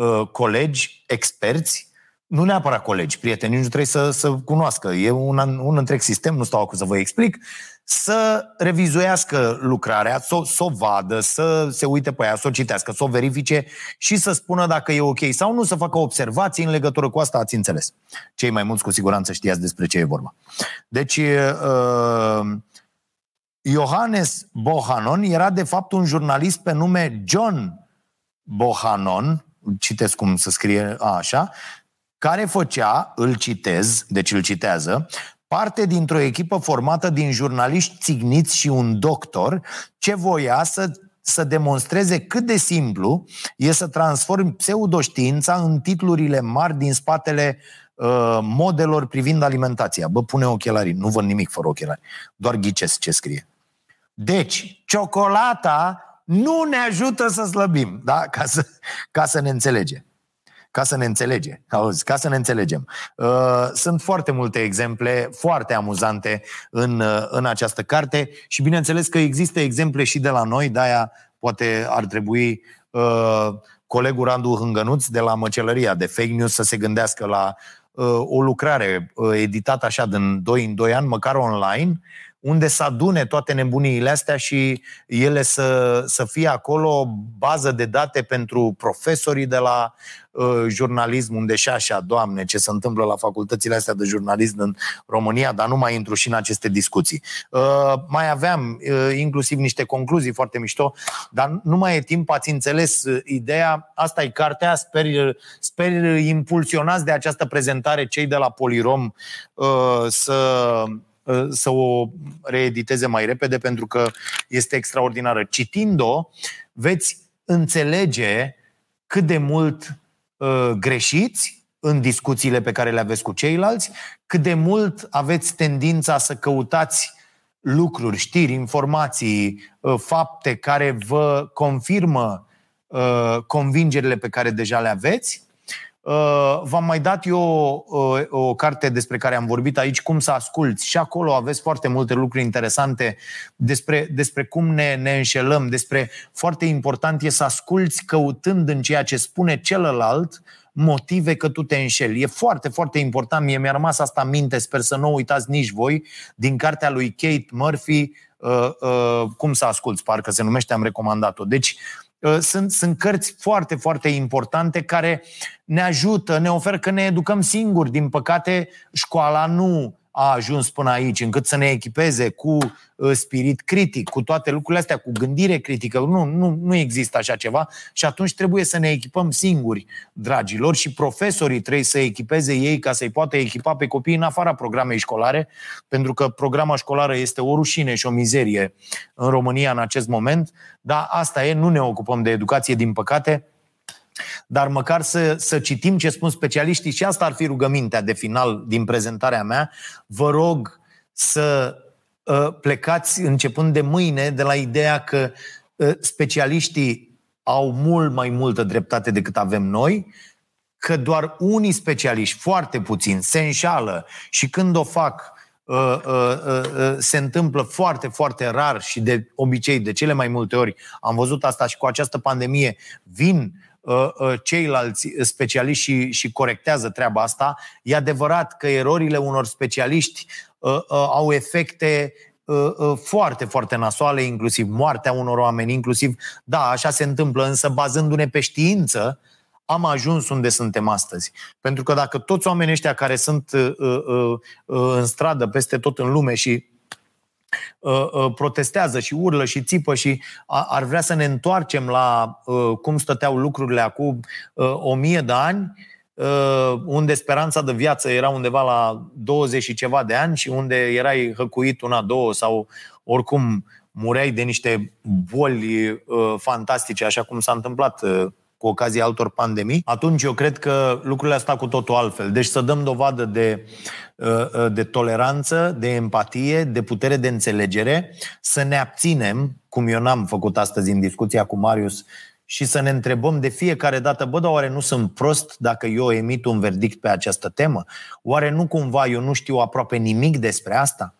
uh colegi experți nu neapărat colegi, prieteni, nu trebuie să, să cunoască. E un, un întreg sistem, nu stau acum să vă explic, să revizuiască lucrarea, să, să o vadă, să se uite pe ea, să o citească, să o verifice și să spună dacă e ok sau nu, să facă observații în legătură cu asta, ați înțeles. Cei mai mulți cu siguranță știați despre ce e vorba. Deci, uh, Johannes Bohanon era de fapt un jurnalist pe nume John Bohanon, citesc cum să scrie a, așa, care făcea, îl citez, deci îl citează, parte dintr-o echipă formată din jurnaliști țigniți și un doctor ce voia să să demonstreze cât de simplu e să transformi pseudoștiința în titlurile mari din spatele uh, modelor privind alimentația. Bă, pune ochelarii, nu văd nimic fără ochelari, doar ghicesc ce scrie. Deci, ciocolata nu ne ajută să slăbim, da? ca, să, ca să ne înțelege ca să ne înțelege. Auzi, ca să ne înțelegem. Uh, sunt foarte multe exemple foarte amuzante în, uh, în această carte și bineînțeles că există exemple și de la noi, de-aia poate ar trebui uh, colegul Randu Hângănuț de la Măcelăria de Fake News să se gândească la o lucrare editată așa din 2 în 2 ani, măcar online, unde să adune toate nebuniile astea și ele să, să fie acolo o bază de date pentru profesorii de la uh, jurnalism, unde și așa, doamne, ce se întâmplă la facultățile astea de jurnalism în România, dar nu mai intru și în aceste discuții. Uh, mai aveam uh, inclusiv niște concluzii foarte mișto, dar nu mai e timp, ați înțeles uh, ideea, asta e cartea, sper, sper impulsionați de această prezentare cei de la Polirom uh, să Uh, să o reediteze mai repede pentru că este extraordinară. Citind-o, veți înțelege cât de mult uh, greșiți în discuțiile pe care le aveți cu ceilalți, cât de mult aveți tendința să căutați lucruri, știri, informații, uh, fapte care vă confirmă uh, convingerile pe care deja le aveți Uh, v-am mai dat eu o, uh, o carte despre care am vorbit aici, Cum să asculți. Și acolo aveți foarte multe lucruri interesante despre, despre cum ne, ne înșelăm, despre foarte important e să asculți căutând în ceea ce spune celălalt motive că tu te înșeli. E foarte, foarte important. Mie mi-a rămas asta în minte, sper să nu uitați nici voi, din cartea lui Kate Murphy, uh, uh, Cum să asculți, parcă se numește, am recomandat-o. Deci, uh, Uh, sunt, sunt cărți foarte, foarte importante care ne ajută, ne oferă că ne educăm singuri. Din păcate, școala nu a ajuns până aici, încât să ne echipeze cu uh, spirit critic, cu toate lucrurile astea, cu gândire critică. Nu, nu, nu există așa ceva. Și atunci trebuie să ne echipăm singuri, dragilor, și profesorii trebuie să echipeze ei ca să-i poată echipa pe copii în afara programei școlare, pentru că programa școlară este o rușine și o mizerie în România în acest moment, dar asta e, nu ne ocupăm de educație, din păcate, dar măcar să, să citim ce spun specialiștii și asta ar fi rugămintea de final din prezentarea mea. Vă rog să uh, plecați începând de mâine de la ideea că uh, specialiștii au mult mai multă dreptate decât avem noi, că doar unii specialiști, foarte puțini, se înșală și când o fac uh, uh, uh, se întâmplă foarte, foarte rar și de obicei, de cele mai multe ori, am văzut asta și cu această pandemie, vin Uh, uh, ceilalți specialiști și, și corectează treaba asta. E adevărat că erorile unor specialiști uh, au efecte foarte, foarte nasoale, inclusiv moartea unor oameni, inclusiv, da, așa se întâmplă, însă bazându-ne pe știință, am ajuns unde suntem astăzi. Pentru că dacă toți oamenii ăștia care sunt uh, uh, uh, în stradă peste tot în lume și Uh, uh, protestează și urlă și țipă și ar vrea să ne întoarcem la uh, cum stăteau lucrurile acum o mie de ani, unde speranța de viață era undeva la 20 și ceva de ani și unde erai hăcuit una, două sau oricum mureai de niște boli fantastice, așa cum s-a întâmplat cu ocazia altor pandemii, atunci eu cred că lucrurile astea cu totul altfel. Deci să dăm dovadă de, uh, uh, de toleranță, de empatie, de putere de înțelegere, să ne abținem, cum eu n-am făcut astăzi în discuția cu Marius, și să ne întrebăm de fiecare dată, bă, dar oare nu sunt prost dacă eu emit un verdict pe această temă? Oare nu cumva eu nu știu aproape nimic despre asta?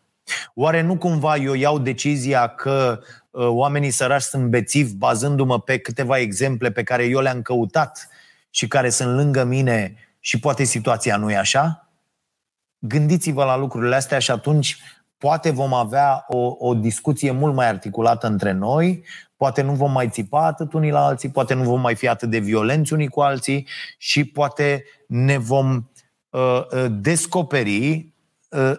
Oare nu cumva eu iau decizia că uh, oamenii sărași sunt bețivi bazându-mă pe câteva exemple pe care eu le-am căutat și care sunt lângă mine și poate situația nu e așa? Gândiți-vă la lucrurile astea și atunci poate vom avea o, o discuție mult mai articulată între noi, poate nu vom mai țipa atât unii la alții, poate nu vom mai fi atât de violenți unii cu alții și poate ne vom uh, uh descoperi uh,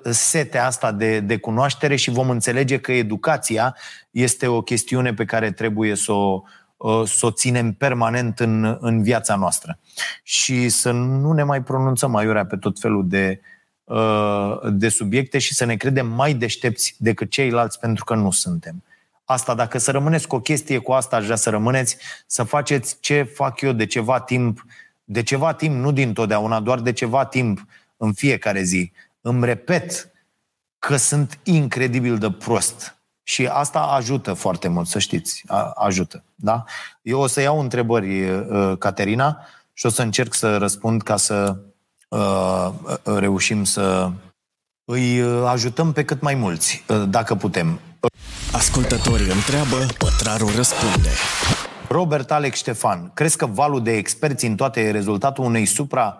setea asta de, de cunoaștere și vom înțelege că educația este o chestiune pe care trebuie să o, uh, să o ținem permanent în, în viața noastră. Și să nu ne mai pronunțăm aiurea pe tot felul de, uh, de subiecte și să ne credem mai deștepți decât ceilalți pentru că nu suntem asta, dacă să rămâneți cu o chestie cu asta, aș vrea să rămâneți, să faceți ce fac eu de ceva timp, de ceva timp, nu din totdeauna, doar de ceva timp în fiecare zi. Îmi repet că sunt incredibil de prost. Și asta ajută foarte mult, să știți. Ajută. Da? Eu o să iau întrebări, uh, Caterina, și o să încerc să răspund ca să uh, reușim să îi uh, ajutăm pe cât mai mulți, uh, dacă putem. Ascultătorii întreabă, pătrarul răspunde. Robert Alex Ștefan, crezi că valul de experți în toate e rezultatul unei supra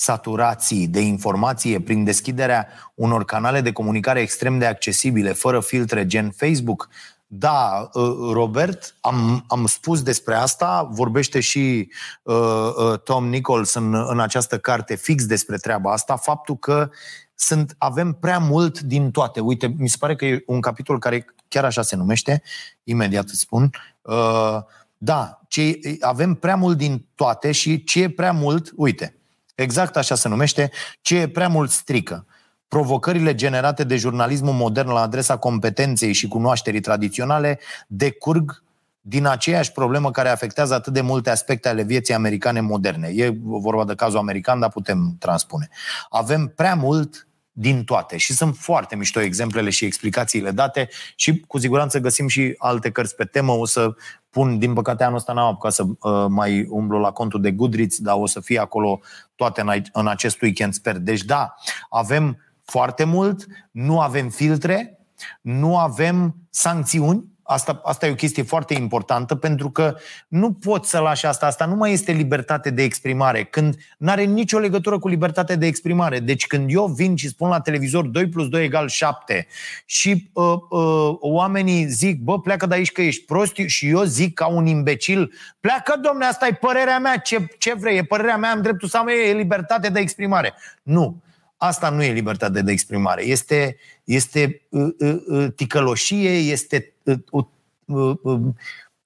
saturații de informație prin deschiderea unor canale de comunicare extrem de accesibile, fără filtre gen Facebook? Da, uh, Robert, am, am spus despre asta, vorbește și uh, uh, Tom Nichols în, în această carte fix despre treaba asta, faptul că sunt, avem prea mult din toate. Uite, mi se pare că e un capitol care chiar așa se numește, imediat îți spun. Uh, da, ce, avem prea mult din toate și ce e prea mult, uite, exact așa se numește, ce e prea mult strică. Provocările generate de jurnalismul modern la adresa competenței și cunoașterii tradiționale decurg din aceeași problemă care afectează atât de multe aspecte ale vieții americane moderne. E vorba de cazul american, dar putem transpune. Avem prea mult din toate. Și sunt foarte mișto exemplele și explicațiile date și cu siguranță găsim și alte cărți pe temă. O să pun, din păcate anul ăsta n-am apucat să uh, mai umblu la contul de Goodreads, dar o să fie acolo toate în, în acest weekend, sper. Deci da, avem foarte mult, nu avem filtre, nu avem sancțiuni, Asta, asta e o chestie foarte importantă pentru că nu poți să lași asta. Asta nu mai este libertate de exprimare. Când nu are nicio legătură cu libertate de exprimare. Deci când eu vin și spun la televizor 2 plus 2 egal 7 și uh, uh, oamenii zic, bă, pleacă de aici că ești prost și eu zic ca un imbecil, pleacă, domne, asta e părerea mea, ce, ce vrei, e părerea mea, am dreptul să am e libertate de exprimare. Nu. Asta nu e libertate de exprimare. Este, este uh, uh, uh, ticăloșie, este uh, uh, uh,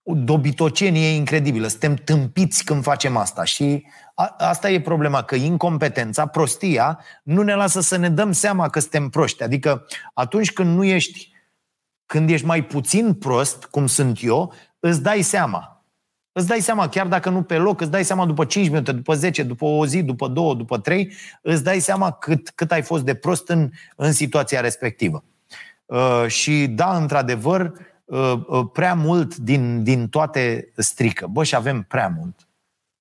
dobitocenie incredibilă. Suntem tâmpiți când facem asta și a, asta e problema, că incompetența, prostia, nu ne lasă să ne dăm seama că suntem proști. Adică atunci când nu ești, când ești mai puțin prost, cum sunt eu, îți dai seama. Îți dai seama, chiar dacă nu pe loc, îți dai seama după 5 minute, după 10, după o zi, după 2, după 3, îți dai seama cât, cât ai fost de prost în, în situația respectivă. Uh, și da, într-adevăr, uh, uh, prea mult din, din toate strică. Bă, și avem prea mult.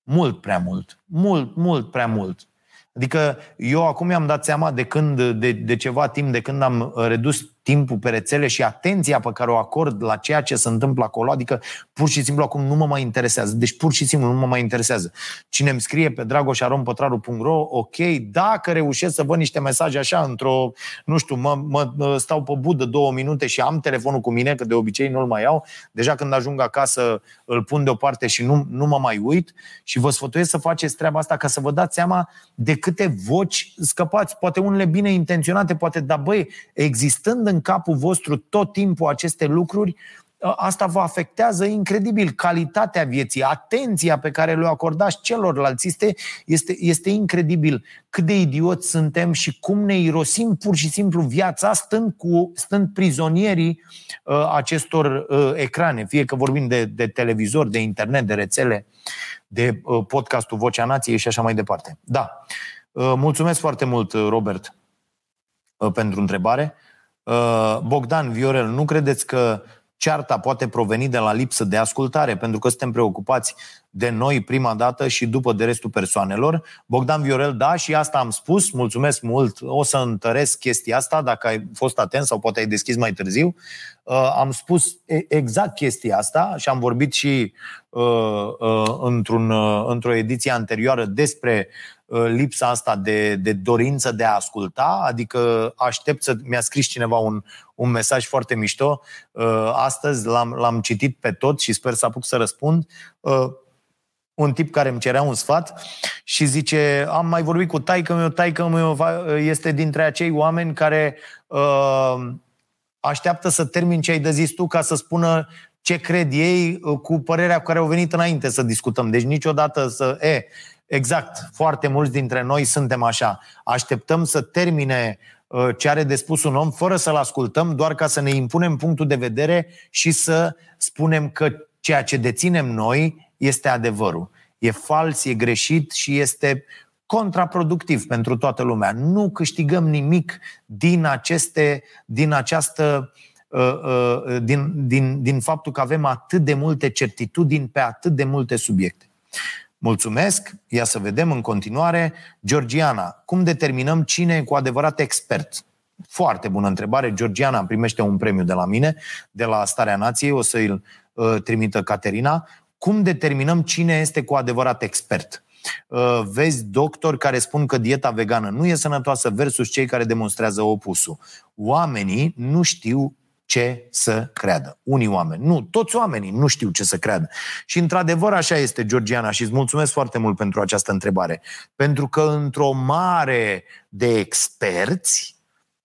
Mult prea mult. Mult, mult prea mult. Adică eu acum mi-am dat seama de când, de, de ceva timp, de când am redus timpul pe rețele și atenția pe care o acord la ceea ce se întâmplă acolo, adică pur și simplu acum nu mă mai interesează. Deci pur și simplu nu mă mai interesează. Cine îmi scrie pe dragoșarompătraru.ro, ok, dacă reușesc să văd niște mesaje așa într-o, nu știu, mă, mă stau pe budă două minute și am telefonul cu mine, că de obicei nu-l mai iau, deja când ajung acasă îl pun deoparte și nu, nu mă mai uit și vă sfătuiesc să faceți treaba asta ca să vă dați seama de câte voci scăpați, poate unele bine intenționate, poate, dar băi, existând în capul vostru tot timpul aceste lucruri, ă, asta vă afectează incredibil calitatea vieții, atenția pe care le acordați celorlalți. Este, este, este incredibil cât de idioți suntem și cum ne irosim pur și simplu viața stând, cu, stând prizonierii uh, acestor uh, ecrane, fie că vorbim de, de televizor, de internet, de rețele, de uh, podcastul Vocea Nației și așa mai departe. Da. Uh, mulțumesc foarte mult, Robert, uh, pentru întrebare. Uh, Bogdan Viorel, nu credeți că cearta poate proveni de la lipsă de ascultare, pentru că suntem preocupați de noi prima dată și după de restul persoanelor. Bogdan Viorel, da, și asta am spus, mulțumesc mult, o să întăresc chestia asta, dacă ai fost atent sau poate ai deschis mai târziu. Uh, am spus exact chestia asta și am vorbit și uh, uh, într-un, uh, într-o ediție anterioară despre lipsa asta de, de dorință de a asculta, adică aștept să... Mi-a scris cineva un, un mesaj foarte mișto. Astăzi l-am, l-am citit pe tot și sper să apuc să răspund un tip care îmi cerea un sfat și zice, am mai vorbit cu taică meu, taică meu este dintre acei oameni care uh, așteaptă să termin ce ai de zis tu ca să spună ce cred ei uh, cu părerea cu care au venit înainte să discutăm. Deci niciodată să... E, exact, foarte mulți dintre noi suntem așa. Așteptăm să termine uh, ce are de spus un om fără să-l ascultăm, doar ca să ne impunem punctul de vedere și să spunem că ceea ce deținem noi este adevărul. E fals, e greșit și este contraproductiv pentru toată lumea. Nu câștigăm nimic din, aceste, din această uh, uh, din, din, din faptul că avem atât de multe certitudini pe atât de multe subiecte. Mulțumesc. Ia să vedem în continuare. Georgiana, cum determinăm cine e cu adevărat expert? Foarte bună întrebare. Georgiana primește un premiu de la mine, de la Starea Nației, o să-i uh, trimită Caterina. Cum determinăm cine este cu adevărat expert? Uh, vezi doctori care spun că dieta vegană nu e sănătoasă versus cei care demonstrează opusul. Oamenii nu știu ce să creadă. Unii oameni. Nu, toți oamenii nu știu ce să creadă. Și într-adevăr așa este, Georgiana, și îți mulțumesc foarte mult pentru această întrebare. Pentru că într-o mare de experți,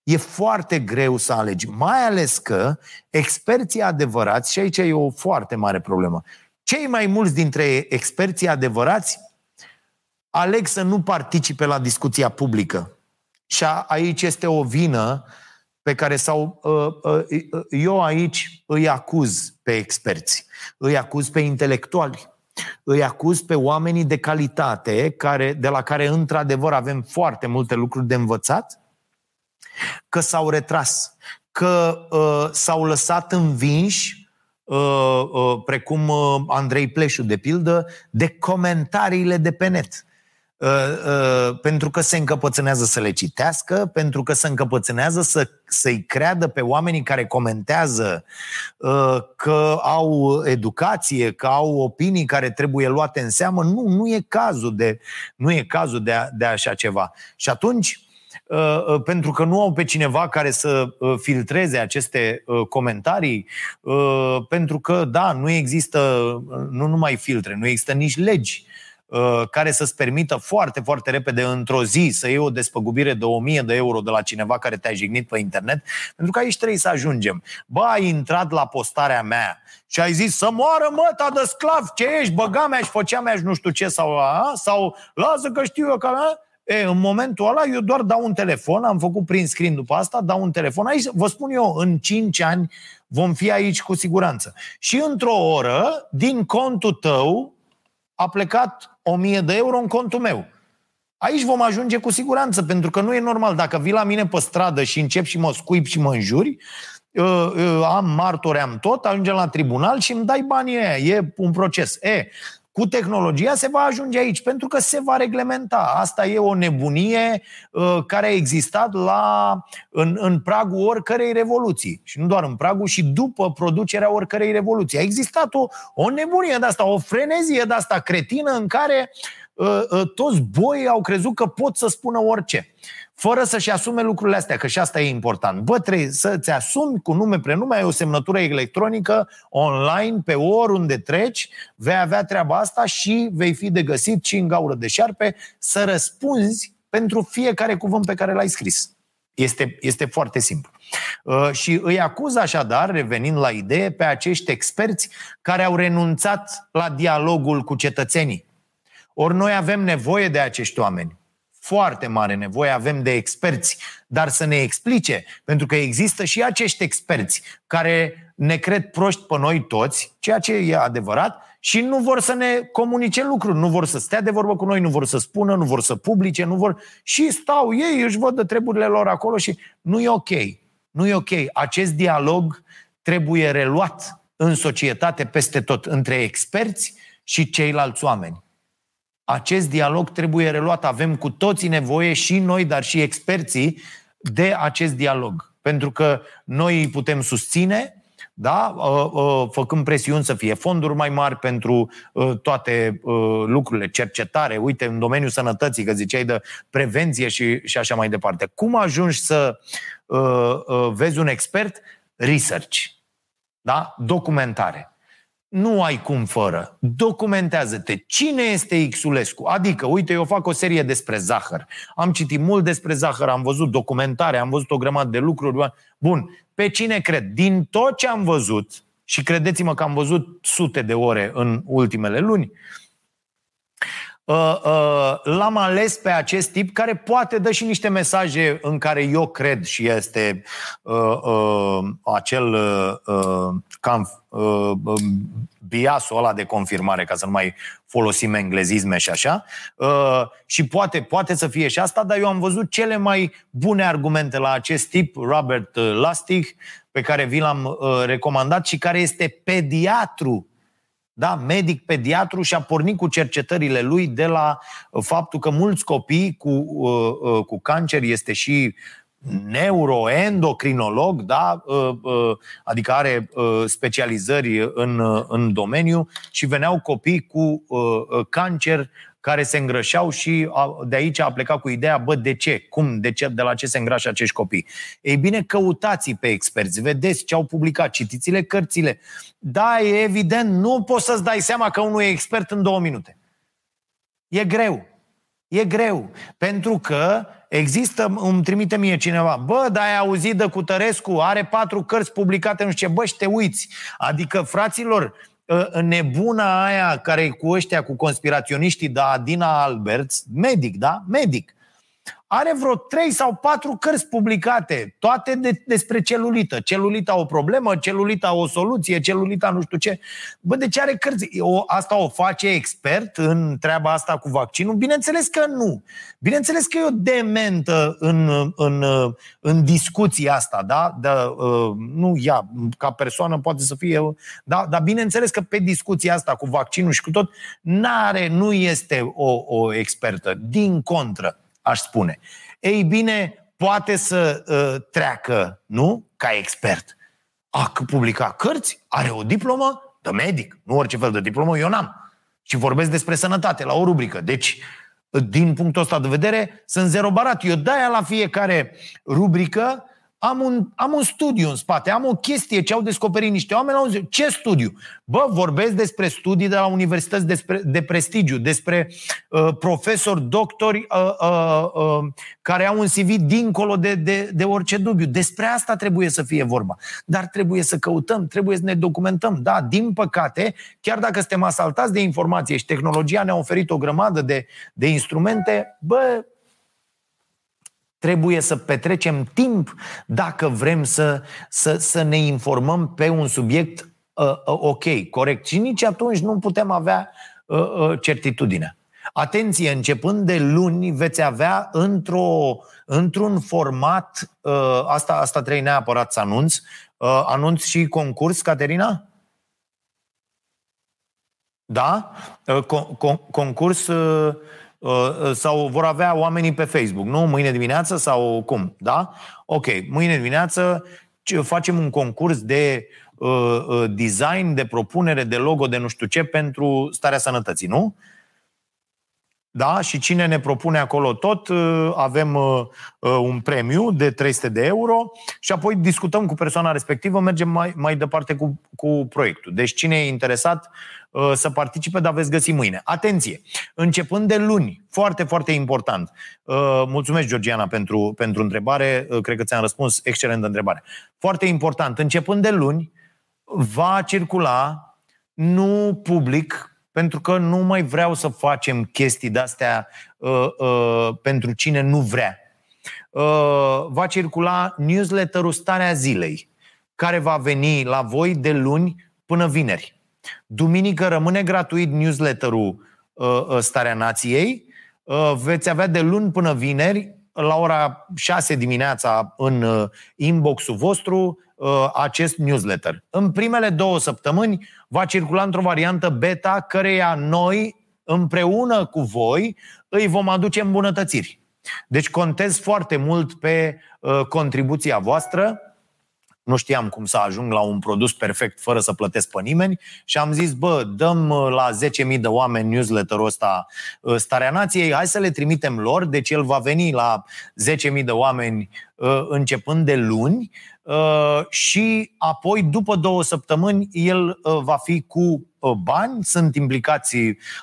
e foarte greu să alegi. Mai ales că experții adevărați, și aici e o foarte mare problemă, cei mai mulți dintre experții adevărați aleg să nu participe la discuția publică. Și aici este o vină pe care sau uh, uh, uh, eu aici îi acuz pe experți, îi acuz pe intelectuali, îi acuz pe oamenii de calitate care, de la care într-adevăr avem foarte multe lucruri de învățat, că s-au retras, că uh, s-au lăsat învinși Uh, uh, precum uh, Andrei Pleșu, de pildă, de comentariile de pe net. Pentru că se încăpățânează să le citească, pentru că se încăpățânează să, să-i creadă pe oamenii care comentează că au educație, că au opinii care trebuie luate în seamă. Nu, nu e cazul de, nu e cazul de, a, de așa ceva. Și atunci, Uh, uh, pentru că nu au pe cineva care să uh, filtreze aceste comentarii, pentru că, da, nu există nu numai filtre, nu există nici legi care să-ți permită foarte, foarte repede într-o zi să iei o despăgubire de 1000 de euro de la cineva care te-a jignit pe internet, pentru că aici trebuie să ajungem. Bă, ai intrat la postarea mea și ai zis să moară măta de sclav, ce ești, băga mea și făcea mea și nu știu ce, sau, a, sau lasă că știu eu că a, E, în momentul ăla eu doar dau un telefon, am făcut prin screen după asta, dau un telefon. Aici, vă spun eu, în 5 ani vom fi aici cu siguranță. Și într-o oră, din contul tău, a plecat 1000 de euro în contul meu. Aici vom ajunge cu siguranță, pentru că nu e normal. Dacă vii la mine pe stradă și încep și mă scuip și mă înjuri, uh, uh, am martori, am tot, ajungem la tribunal și îmi dai banii aia. E un proces. E, cu tehnologia se va ajunge aici, pentru că se va reglementa. Asta e o nebunie uh, care a existat la, în, în pragul oricărei revoluții. Și nu doar în pragul, și după producerea oricărei revoluții. A existat o, o nebunie de asta, o frenezie de asta cretină în care uh, uh, toți boii au crezut că pot să spună orice fără să-și asume lucrurile astea, că și asta e important. Bă, trebuie să-ți asumi cu nume, prenume, ai o semnătură electronică online, pe oriunde treci, vei avea treaba asta și vei fi de găsit și în gaură de șarpe să răspunzi pentru fiecare cuvânt pe care l-ai scris. Este, este foarte simplu. Uh, și îi acuz așadar, revenind la idee, pe acești experți care au renunțat la dialogul cu cetățenii. Ori noi avem nevoie de acești oameni foarte mare nevoie avem de experți, dar să ne explice, pentru că există și acești experți care ne cred proști pe noi toți, ceea ce e adevărat, și nu vor să ne comunice lucruri, nu vor să stea de vorbă cu noi, nu vor să spună, nu vor să publice, nu vor... Și stau ei, își văd de treburile lor acolo și nu e ok. Nu e ok. Acest dialog trebuie reluat în societate peste tot, între experți și ceilalți oameni acest dialog trebuie reluat. Avem cu toții nevoie, și noi, dar și experții, de acest dialog. Pentru că noi îi putem susține, da? făcând presiuni să fie fonduri mai mari pentru toate lucrurile, cercetare, uite, în domeniul sănătății, că ziceai de prevenție și, și așa mai departe. Cum ajungi să vezi un expert? Research. Da? Documentare. Nu ai cum fără. Documentează-te. Cine este Xulescu? Adică, uite, eu fac o serie despre zahăr. Am citit mult despre zahăr, am văzut documentare, am văzut o grămadă de lucruri. Bun, pe cine cred? Din tot ce am văzut, și credeți-mă că am văzut sute de ore în ultimele luni, uh, uh, l-am ales pe acest tip care poate dă și niște mesaje în care eu cred și este uh, uh, acel uh, uh cam uh, um, biasul ăla de confirmare, ca să nu mai folosim englezisme și așa. Uh, și poate, poate să fie și asta, dar eu am văzut cele mai bune argumente la acest tip, Robert uh, Lustig, pe care vi l-am uh, recomandat și care este pediatru da, medic pediatru și a pornit cu cercetările lui de la faptul că mulți copii cu, uh, uh, cu cancer este și neuroendocrinolog, da? Uh, uh, adică are uh, specializări în, în domeniu și veneau copii cu cancer care se îngrășeau și de aici a plecat cu ideea, bă, de ce? Cum? De, ce? de la ce se îngrașă acești copii? Ei bine, căutați pe experți, vedeți ce au publicat, citiți-le cărțile. Da, e evident, nu poți să-ți dai seama că unul e expert în două minute. E greu. E greu. Pentru că există, îmi trimite mie cineva, bă, dar ai auzit de Cutărescu, are patru cărți publicate, nu știu ce, bă, și te uiți. Adică, fraților, ă, nebuna aia care e cu ăștia, cu conspiraționiștii, da, Adina Alberts, medic, da? Medic are vreo trei sau patru cărți publicate, toate de, despre celulită. Celulita o problemă, celulita o soluție, celulita nu știu ce. Bă, de ce are cărți? O, asta o face expert în treaba asta cu vaccinul? Bineînțeles că nu. Bineînțeles că e o dementă în, în, în discuția asta, da? De, uh, nu ea, ca persoană poate să fie, da? dar bineînțeles că pe discuția asta cu vaccinul și cu tot, n-are, nu este o, o expertă. Din contră aș spune. Ei bine, poate să uh, treacă, nu? Ca expert. A publica cărți, are o diplomă de medic, nu orice fel de diplomă, eu n-am. Și vorbesc despre sănătate la o rubrică. Deci, din punctul ăsta de vedere, sunt zero barat. Eu de-aia la fiecare rubrică am un, am un studiu în spate, am o chestie ce au descoperit niște oameni, au zis, ce studiu? Bă, vorbesc despre studii de la universități despre, de prestigiu, despre uh, profesori, doctori uh, uh, uh, care au un CV dincolo de, de, de orice dubiu. Despre asta trebuie să fie vorba. Dar trebuie să căutăm, trebuie să ne documentăm. Da, din păcate, chiar dacă suntem asaltați de informație și tehnologia ne-a oferit o grămadă de, de instrumente, bă, Trebuie să petrecem timp dacă vrem să, să, să ne informăm pe un subiect uh, uh, ok, corect. Și nici atunci nu putem avea uh, uh, certitudine. Atenție, începând de luni veți avea într-o, într-un format, uh, asta, asta trebuie neapărat să anunț, uh, anunț și concurs, Caterina? Da? Uh, con- con- concurs uh, Uh, sau vor avea oamenii pe Facebook, nu? Mâine dimineață sau cum? Da? Ok, mâine dimineață facem un concurs de uh, uh, design, de propunere, de logo, de nu știu ce pentru starea sănătății, nu? Da? Și cine ne propune acolo tot, uh, avem uh, un premiu de 300 de euro și apoi discutăm cu persoana respectivă, mergem mai, mai departe cu, cu proiectul. Deci cine e interesat, Uh, să participe, dar veți găsi mâine. Atenție! Începând de luni, foarte, foarte important. Uh, mulțumesc, Georgiana, pentru, pentru întrebare. Uh, cred că ți-am răspuns. Excelentă întrebare. Foarte important. Începând de luni, va circula nu public, pentru că nu mai vreau să facem chestii de-astea uh, uh, pentru cine nu vrea. Uh, va circula newsletterul Starea Zilei, care va veni la voi de luni până vineri. Duminică rămâne gratuit newsletterul uh, uh, Starea Nației. Uh, veți avea de luni până vineri, la ora 6 dimineața, în uh, inbox-ul vostru, uh, acest newsletter. În primele două săptămâni va circula într-o variantă beta, căreia noi, împreună cu voi, îi vom aduce îmbunătățiri. Deci contez foarte mult pe uh, contribuția voastră nu știam cum să ajung la un produs perfect fără să plătesc pe nimeni și am zis, bă, dăm uh, la 10.000 de oameni newsletterul ăsta uh, Starea Nației, hai să le trimitem lor, deci el va veni la 10.000 de oameni uh, începând de luni și apoi, după două săptămâni, el va fi cu bani, sunt implicați,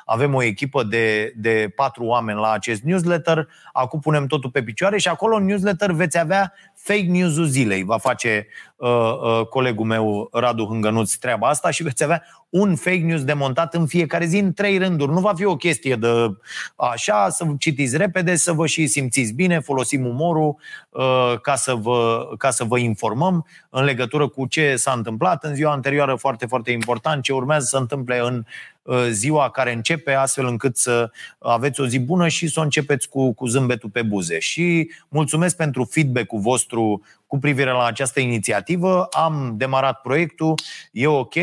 avem o echipă de, de patru oameni la acest newsletter, acum punem totul pe picioare și acolo în newsletter veți avea fake news-ul zilei. Va face uh, uh, colegul meu Radu Hângănuț treaba asta și veți avea un fake news demontat în fiecare zi în trei rânduri. Nu va fi o chestie de așa, să citiți repede, să vă și simțiți bine, folosim umorul uh, ca, să vă, ca să vă informăm în legătură cu ce s-a întâmplat în ziua anterioară, foarte, foarte important, ce urmează să întâmple în Uh, ziua care începe, astfel încât să aveți o zi bună și să o începeți cu, cu zâmbetul pe buze. Și mulțumesc pentru feedback-ul vostru cu privire la această inițiativă. Am demarat proiectul, e ok.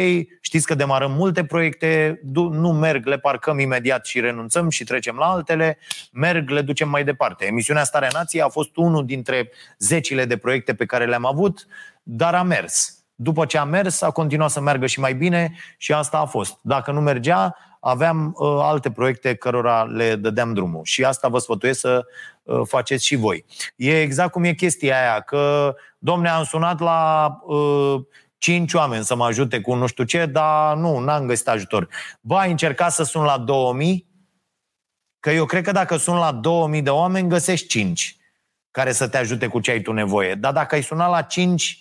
Știți că demarăm multe proiecte, nu merg, le parcăm imediat și renunțăm și trecem la altele. Merg, le ducem mai departe. Emisiunea Starea Nației a fost unul dintre zecile de proiecte pe care le-am avut, dar a mers după ce a mers, a continuat să meargă și mai bine și asta a fost. Dacă nu mergea, aveam uh, alte proiecte cărora le dădeam drumul. Și asta vă sfătuiesc să uh, faceți și voi. E exact cum e chestia aia, că, domne, am sunat la uh, cinci oameni să mă ajute cu nu știu ce, dar nu, n-am găsit ajutor. Ba, ai încercat să sun la 2000? Că eu cred că dacă sun la 2000 de oameni, găsești 5 care să te ajute cu ce ai tu nevoie. Dar dacă ai sunat la 5,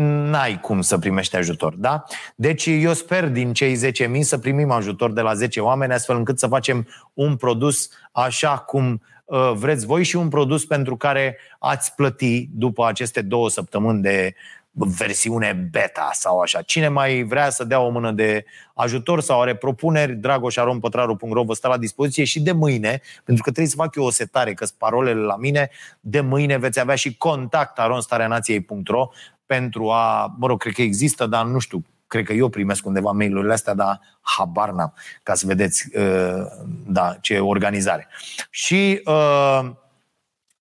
n-ai cum să primești ajutor. Da? Deci eu sper din cei 10.000 să primim ajutor de la 10 oameni, astfel încât să facem un produs așa cum uh, vreți voi și un produs pentru care ați plăti după aceste două săptămâni de versiune beta sau așa. Cine mai vrea să dea o mână de ajutor sau are propuneri, dragoșarompătraru.ro vă stă la dispoziție și de mâine, pentru că trebuie să fac eu o setare, că parolele la mine, de mâine veți avea și contact aronstareanației.ro pentru a, mă rog, cred că există, dar nu știu, cred că eu primesc undeva mail-urile astea, dar habar n-am, ca să vedeți uh, da, ce organizare. Și uh,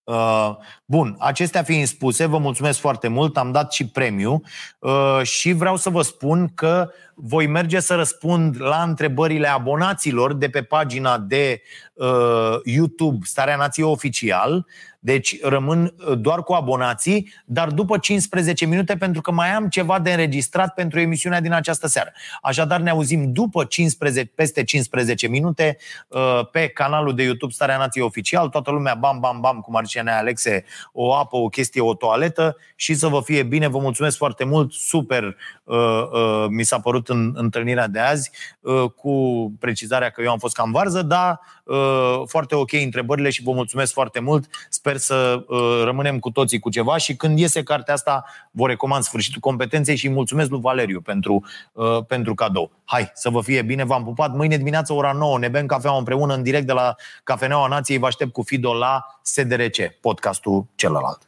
Uh, bun, acestea fiind spuse, vă mulțumesc foarte mult, am dat și premiu uh, și vreau să vă spun că voi merge să răspund la întrebările abonaților de pe pagina de uh, YouTube Starea Nației Oficial deci rămân uh, doar cu abonații, dar după 15 minute pentru că mai am ceva de înregistrat pentru emisiunea din această seară. Așadar ne auzim după 15, peste 15 minute uh, pe canalul de YouTube Starea Nației Oficial. Toată lumea bam, bam, bam, cum ar zice Nea Alexe, o apă, o chestie, o toaletă și să vă fie bine. Vă mulțumesc foarte mult, super uh, mi s-a părut în întâlnirea de azi cu precizarea că eu am fost cam varză, dar foarte ok întrebările și vă mulțumesc foarte mult. Sper sper să uh, rămânem cu toții cu ceva și când iese cartea asta, vă recomand Sfârșitul Competenței și mulțumesc lui Valeriu pentru, uh, pentru cadou. Hai, să vă fie bine, v-am pupat. Mâine dimineață, ora 9, ne bem cafea împreună în direct de la Cafeneaua Nației. Vă aștept cu Fido la SDRC, podcastul celălalt.